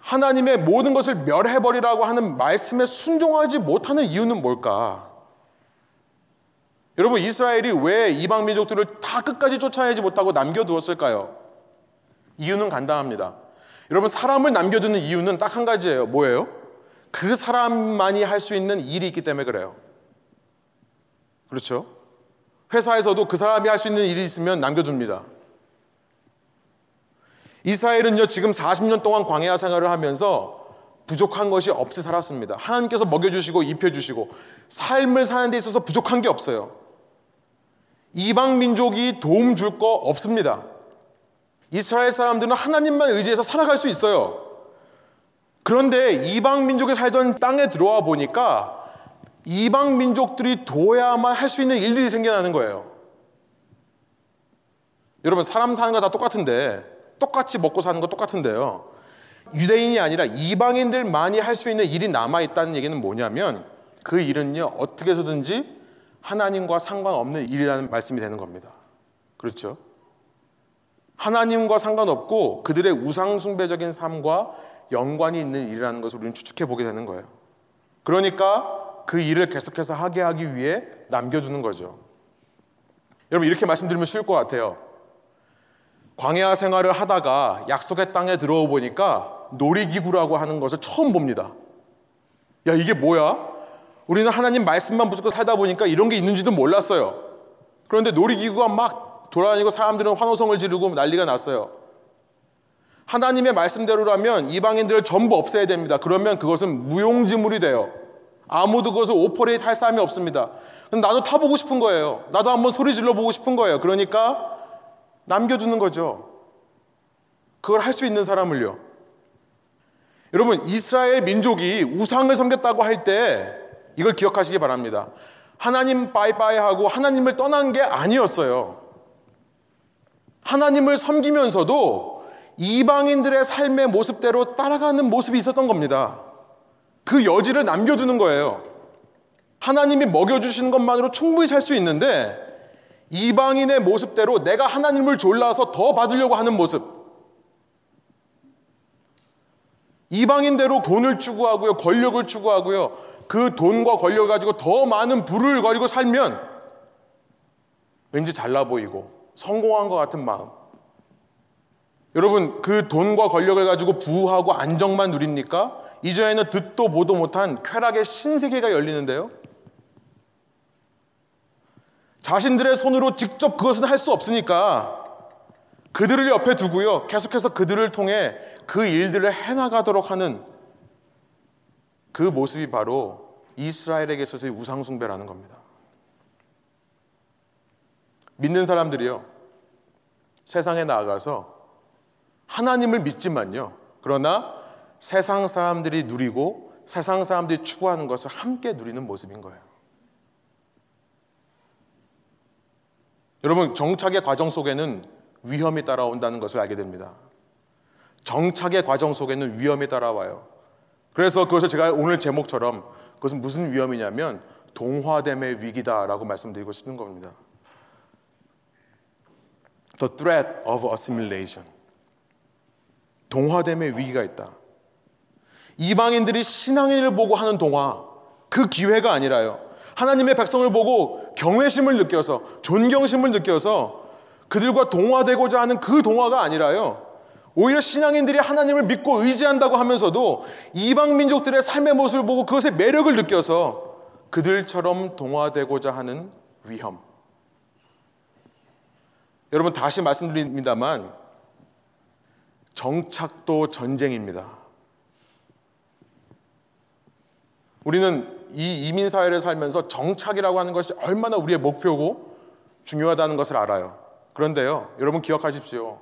하나님의 모든 것을 멸해버리라고 하는 말씀에 순종하지 못하는 이유는 뭘까? 여러분, 이스라엘이 왜 이방 민족들을 다 끝까지 쫓아내지 못하고 남겨두었을까요? 이유는 간단합니다. 여러분, 사람을 남겨두는 이유는 딱 한 가지예요. 뭐예요? 그 사람만이 할 수 있는 일이 있기 때문에 그래요. 그렇죠? 회사에서도 그 사람이 할 수 있는 일이 있으면 남겨줍니다. 이스라엘은요, 지금 40년 동안 광야 생활을 하면서 부족한 것이 없이 살았습니다. 하나님께서 먹여주시고 입혀주시고 삶을 사는 데 있어서 부족한 게 없어요. 이방 민족이 도움 줄 거 없습니다. 이스라엘 사람들은 하나님만 의지해서 살아갈 수 있어요. 그런데 이방 민족이 살던 땅에 들어와 보니까 이방 민족들이 도야만 할 수 있는 일들이 생겨나는 거예요. 여러분 사람 사는 거 다 똑같은데 똑같이 먹고 사는 거 똑같은데요. 유대인이 아니라 이방인들만이 할 수 있는 일이 남아 있다는 얘기는 뭐냐면 그 일은요 어떻게 해서든지 하나님과 상관없는 일이라는 말씀이 되는 겁니다. 그렇죠? 하나님과 상관없고 그들의 우상숭배적인 삶과 연관이 있는 일이라는 것을 우리는 추측해 보게 되는 거예요. 그러니까 그 일을 계속해서 하게 하기 위해 남겨주는 거죠. 여러분 이렇게 말씀드리면 쉬울 것 같아요. 광야 생활을 하다가 약속의 땅에 들어오 보니까 놀이기구라고 하는 것을 처음 봅니다. 야 이게 뭐야? 우리는 하나님 말씀만 붙잡고 살다 보니까 이런 게 있는지도 몰랐어요. 그런데 놀이기구가 막 돌아다니고 사람들은 환호성을 지르고 난리가 났어요. 하나님의 말씀대로라면 이방인들을 전부 없애야 됩니다. 그러면 그것은 무용지물이 돼요. 아무도 그것을 오퍼레이트 할 사람이 없습니다. 나도 타보고 싶은 거예요. 나도 한번 소리 질러 보고 싶은 거예요. 그러니까 남겨주는 거죠. 그걸 할 수 있는 사람을요. 여러분, 이스라엘 민족이 우상을 섬겼다고 할 때 이걸 기억하시기 바랍니다. 하나님 빠이빠이 하고 하나님을 떠난 게 아니었어요. 하나님을 섬기면서도 이방인들의 삶의 모습대로 따라가는 모습이 있었던 겁니다. 그 여지를 남겨두는 거예요. 하나님이 먹여주시는 것만으로 충분히 살 수 있는데 이방인의 모습대로 내가 하나님을 졸라서 더 받으려고 하는 모습. 이방인대로 돈을 추구하고요, 권력을 추구하고요, 그 돈과 권력을 가지고 더 많은 부를 거리고 살면 왠지 잘나 보이고 성공한 것 같은 마음. 여러분, 그 돈과 권력을 가지고 부하고 안정만 누립니까? 이전에는 듣도 보도 못한 쾌락의 신세계가 열리는데요. 자신들의 손으로 직접 그것은 할 수 없으니까 그들을 옆에 두고요. 계속해서 그들을 통해 그 일들을 해나가도록 하는 그 모습이 바로 이스라엘에게 있어서의 우상숭배라는 겁니다. 믿는 사람들이요. 세상에 나아가서 하나님을 믿지만요. 그러나 세상 사람들이 누리고 세상 사람들이 추구하는 것을 함께 누리는 모습인 거예요. 여러분, 정착의 과정 속에는 위험이 따라온다는 것을 알게 됩니다. 정착의 과정 속에는 위험이 따라와요. 그래서 그것을 제가 오늘 제목처럼 그것은 무슨 위험이냐면 동화됨의 위기다라고 말씀드리고 싶은 겁니다. The threat of assimilation. 동화됨의 위기가 있다. 이방인들이 신앙인을 보고 하는 동화, 그 기회가 아니라요. 하나님의 백성을 보고 경외심을 느껴서, 존경심을 느껴서 그들과 동화되고자 하는 그 동화가 아니라요. 오히려 신앙인들이 하나님을 믿고 의지한다고 하면서도 이방 민족들의 삶의 모습을 보고 그것의 매력을 느껴서 그들처럼 동화되고자 하는 위험. 여러분 다시 말씀드립니다만 정착도 전쟁입니다. 우리는 이 이민 사회를 살면서 정착이라고 하는 것이 얼마나 우리의 목표고 중요하다는 것을 알아요. 그런데요, 여러분 기억하십시오.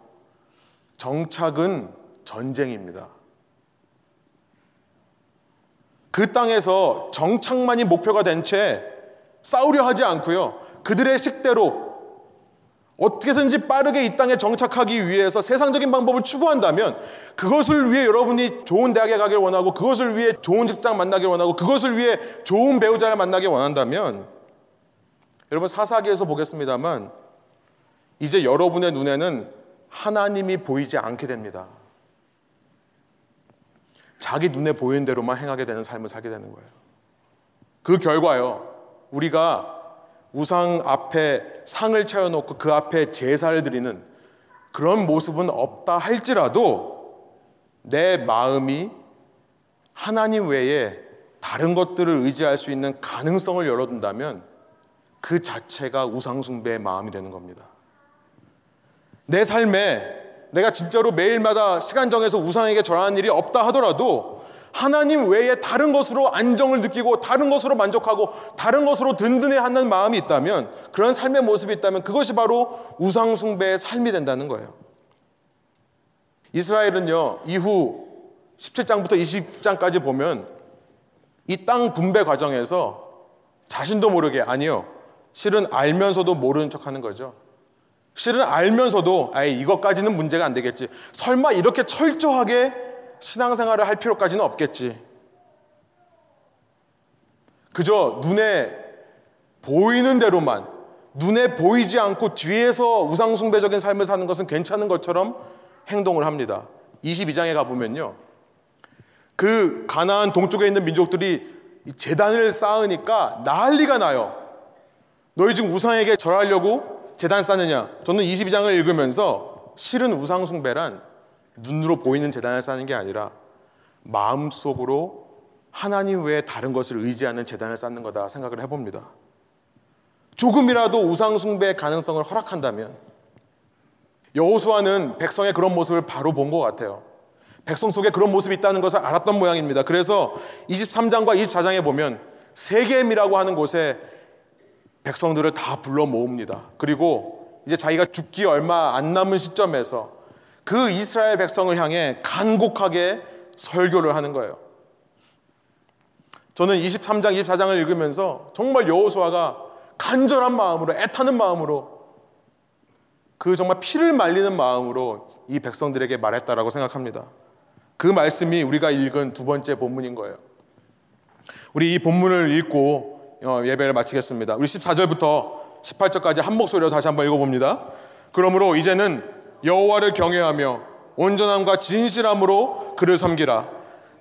정착은 전쟁입니다. 그 땅에서 정착만이 목표가 된 채 싸우려 하지 않고요. 그들의 식대로 어떻게든지 빠르게 이 땅에 정착하기 위해서 세상적인 방법을 추구한다면 그것을 위해 여러분이 좋은 대학에 가길 원하고 그것을 위해 좋은 직장 만나길 원하고 그것을 위해 좋은 배우자를 만나길 원한다면 여러분 사사기에서 보겠습니다만 이제 여러분의 눈에는 하나님이 보이지 않게 됩니다. 자기 눈에 보이는 대로만 행하게 되는 삶을 살게 되는 거예요. 그 결과요. 우리가 우상 앞에 상을 차려놓고 그 앞에 제사를 드리는 그런 모습은 없다 할지라도 내 마음이 하나님 외에 다른 것들을 의지할 수 있는 가능성을 열어둔다면 그 자체가 우상숭배의 마음이 되는 겁니다. 내 삶에 내가 진짜로 매일마다 시간 정해서 우상에게 절하는 일이 없다 하더라도 하나님 외에 다른 것으로 안정을 느끼고 다른 것으로 만족하고 다른 것으로 든든해하는 마음이 있다면 그런 삶의 모습이 있다면 그것이 바로 우상숭배의 삶이 된다는 거예요. 이스라엘은요, 이후 17장부터 20장까지 보면 이 땅 분배 과정에서 자신도 모르게 아니요. 실은 알면서도 모르는 척 하는 거죠. 실은 알면서도 아이 이것까지는 문제가 안 되겠지. 설마 이렇게 철저하게 신앙생활을 할 필요까지는 없겠지. 그저 눈에 보이는 대로만 눈에 보이지 않고 뒤에서 우상숭배적인 삶을 사는 것은 괜찮은 것처럼 행동을 합니다. 22장에 가보면요. 그 가나안 동쪽에 있는 민족들이 재단을 쌓으니까 난리가 나요. 너희 지금 우상에게 절하려고 재단 쌓느냐? 저는 22장을 읽으면서 실은 우상숭배란 눈으로 보이는 재단을 쌓는 게 아니라 마음속으로 하나님 외에 다른 것을 의지하는 재단을 쌓는 거다 생각을 해봅니다. 조금이라도 우상숭배의 가능성을 허락한다면 여호수아는 백성의 그런 모습을 바로 본 것 같아요. 백성 속에 그런 모습이 있다는 것을 알았던 모양입니다. 그래서 23장과 24장에 보면 세겜이라고 하는 곳에 백성들을 다 불러 모읍니다. 그리고 이제 자기가 죽기 얼마 안 남은 시점에서 그 이스라엘 백성을 향해 간곡하게 설교를 하는 거예요. 저는 23장, 24장을 읽으면서 정말 여호수아가 간절한 마음으로 애타는 마음으로 그 정말 피를 말리는 마음으로 이 백성들에게 말했다라고 생각합니다. 그 말씀이 우리가 읽은 두 번째 본문인 거예요. 우리 이 본문을 읽고 어, 예배를 마치겠습니다. 우리 14절부터 18절까지 한 목소리로 다시 한번 읽어봅니다. 그러므로 이제는 여호와를 경외하며 온전함과 진실함으로 그를 섬기라.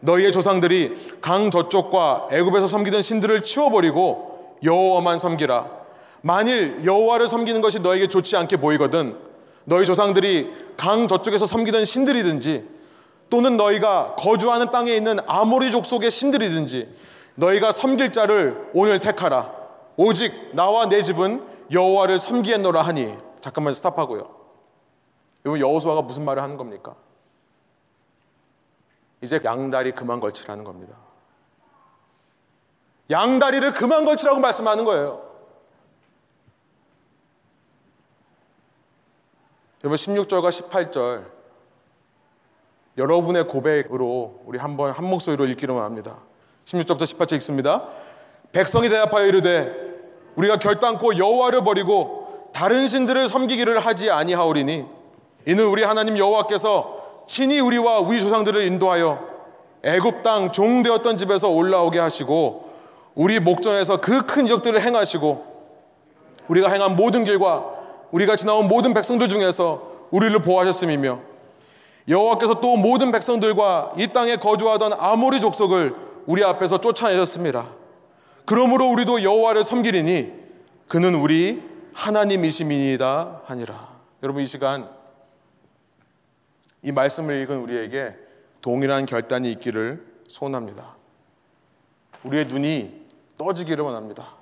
너희의 조상들이 강 저쪽과 애굽에서 섬기던 신들을 치워버리고 여호와만 섬기라. 만일 여호와를 섬기는 것이 너에게 좋지 않게 보이거든 너희 조상들이 강 저쪽에서 섬기던 신들이든지 또는 너희가 거주하는 땅에 있는 아모리 족속의 신들이든지 너희가 섬길 자를 오늘 택하라. 오직 나와 내 집은 여호와를 섬기겠노라 하니 잠깐만 스탑하고요. 여러분 여호수아가 무슨 말을 하는 겁니까? 이제 양다리 그만 걸치라는 겁니다. 양다리를 그만 걸치라고 말씀하는 거예요. 여러분 16절과 18절 여러분의 고백으로 우리 한번 한 목소리로 읽기로만 합니다. 16절부터 18절 읽습니다. 백성이 대답하여 이르되 우리가 결단코 여호와를 버리고 다른 신들을 섬기기를 하지 아니하오리니 이는 우리 하나님 여호와께서 친히 우리와 우리 조상들을 인도하여 애굽 땅 종되었던 집에서 올라오게 하시고 우리 목전에서 그 큰 적들을 행하시고 우리가 행한 모든 길과 우리가 지나온 모든 백성들 중에서 우리를 보호하셨음이며 여호와께서 또 모든 백성들과 이 땅에 거주하던 아모리 족속을 우리 앞에서 쫓아내셨습니다. 그러므로 우리도 여호와를 섬기리니 그는 우리 하나님이시니이다 하니라. 여러분 이 시간 이 말씀을 읽은 우리에게 동일한 결단이 있기를 소원합니다. 우리의 눈이 떠지기를 원합니다.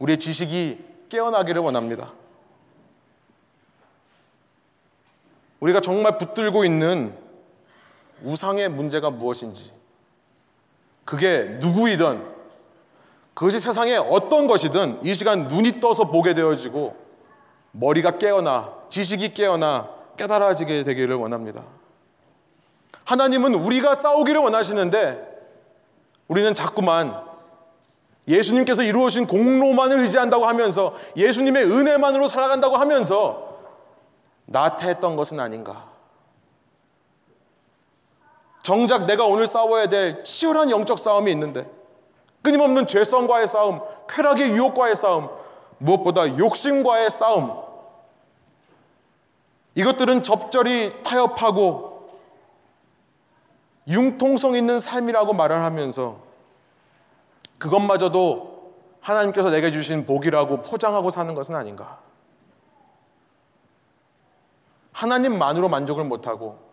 우리의 지식이 깨어나기를 원합니다. 우리가 정말 붙들고 있는 우상의 문제가 무엇인지, 그게 누구이든, 그것이 세상에 어떤 것이든 이 시간 눈이 떠서 보게 되어지고 머리가 깨어나, 지식이 깨어나 깨달아지게 되기를 원합니다. 하나님은 우리가 싸우기를 원하시는데 우리는 자꾸만 예수님께서 이루어진 공로만을 의지한다고 하면서 예수님의 은혜만으로 살아간다고 하면서 나태했던 것은 아닌가. 정작 내가 오늘 싸워야 될 치열한 영적 싸움이 있는데 끊임없는 죄성과의 싸움, 쾌락의 유혹과의 싸움, 무엇보다 욕심과의 싸움. 이것들은 적절히 타협하고 융통성 있는 삶이라고 말을 하면서 그것마저도 하나님께서 내게 주신 복이라고 포장하고 사는 것은 아닌가. 하나님만으로 만족을 못하고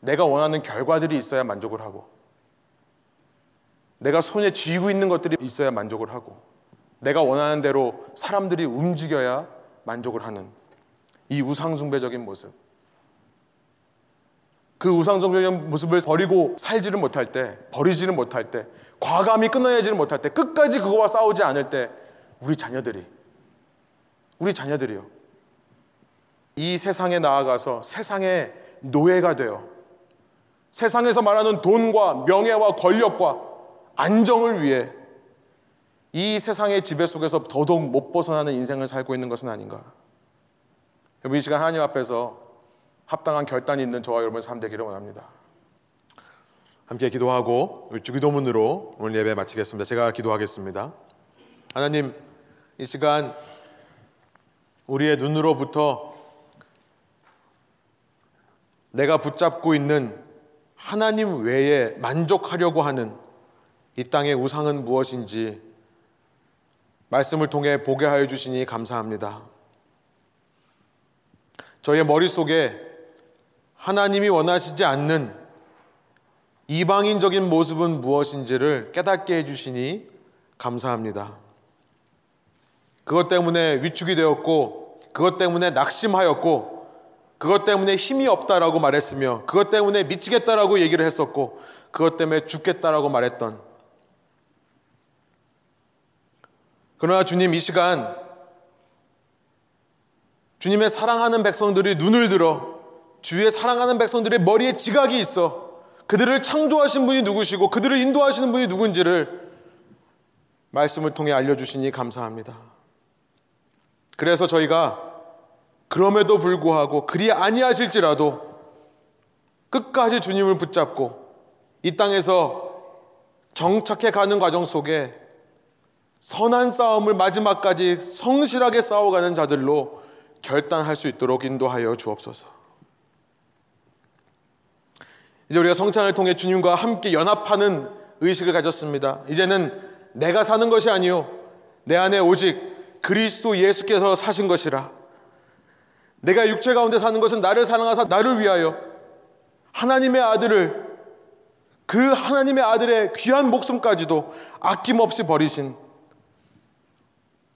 내가 원하는 결과들이 있어야 만족을 하고 내가 손에 쥐고 있는 것들이 있어야 만족을 하고 내가 원하는 대로 사람들이 움직여야 만족을 하는 이 우상숭배적인 모습. 그 우상숭배적인 모습을 버리고 살지를 못할 때, 버리지를 못할 때, 과감히 끊어내지를 못할 때, 끝까지 그거와 싸우지 않을 때, 우리 자녀들이, 우리 자녀들이요. 이 세상에 나아가서 세상의 노예가 되어 세상에서 말하는 돈과 명예와 권력과 안정을 위해 이 세상의 지배 속에서 더더욱 못 벗어나는 인생을 살고 있는 것은 아닌가. 여러분 이 시간 하나님 앞에서 합당한 결단이 있는 저와 여러분의 삶 되기를 원합니다. 함께 기도하고 주기도문으로 오늘 예배 마치겠습니다. 제가 기도하겠습니다. 하나님 이 시간 우리의 눈으로부터 내가 붙잡고 있는 하나님 외에 만족하려고 하는 이 땅의 우상은 무엇인지 말씀을 통해 보게 하여 주시니 감사합니다. 저의 머릿속에 하나님이 원하시지 않는 이방인적인 모습은 무엇인지를 깨닫게 해주시니 감사합니다. 그것 때문에 위축이 되었고, 그것 때문에 낙심하였고, 그것 때문에 힘이 없다라고 말했으며, 그것 때문에 미치겠다라고 얘기를 했었고, 그것 때문에 죽겠다라고 말했던. 그러나 주님 이 시간, 주님의 사랑하는 백성들이 눈을 들어 주의 사랑하는 백성들의 머리에 지각이 있어 그들을 창조하신 분이 누구시고 그들을 인도하시는 분이 누군지를 말씀을 통해 알려주시니 감사합니다. 그래서 저희가 그럼에도 불구하고 그리 아니하실지라도 끝까지 주님을 붙잡고 이 땅에서 정착해 가는 과정 속에 선한 싸움을 마지막까지 성실하게 싸워가는 자들로 결단할 수 있도록 인도하여 주옵소서. 이제 우리가 성찬을 통해 주님과 함께 연합하는 의식을 가졌습니다. 이제는 내가 사는 것이 아니요 내 안에 오직 그리스도 예수께서 사신 것이라. 내가 육체 가운데 사는 것은 나를 사랑하사 나를 위하여 하나님의 아들을 그 하나님의 아들의 귀한 목숨까지도 아낌없이 버리신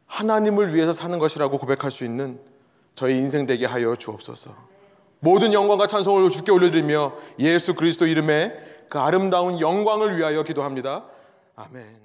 하나님을 위해서 사는 것이라고 고백할 수 있는 저희 인생 되게 하여 주옵소서. 모든 영광과 찬송을 주께 올려드리며 예수 그리스도 이름에 그 아름다운 영광을 위하여 기도합니다. 아멘.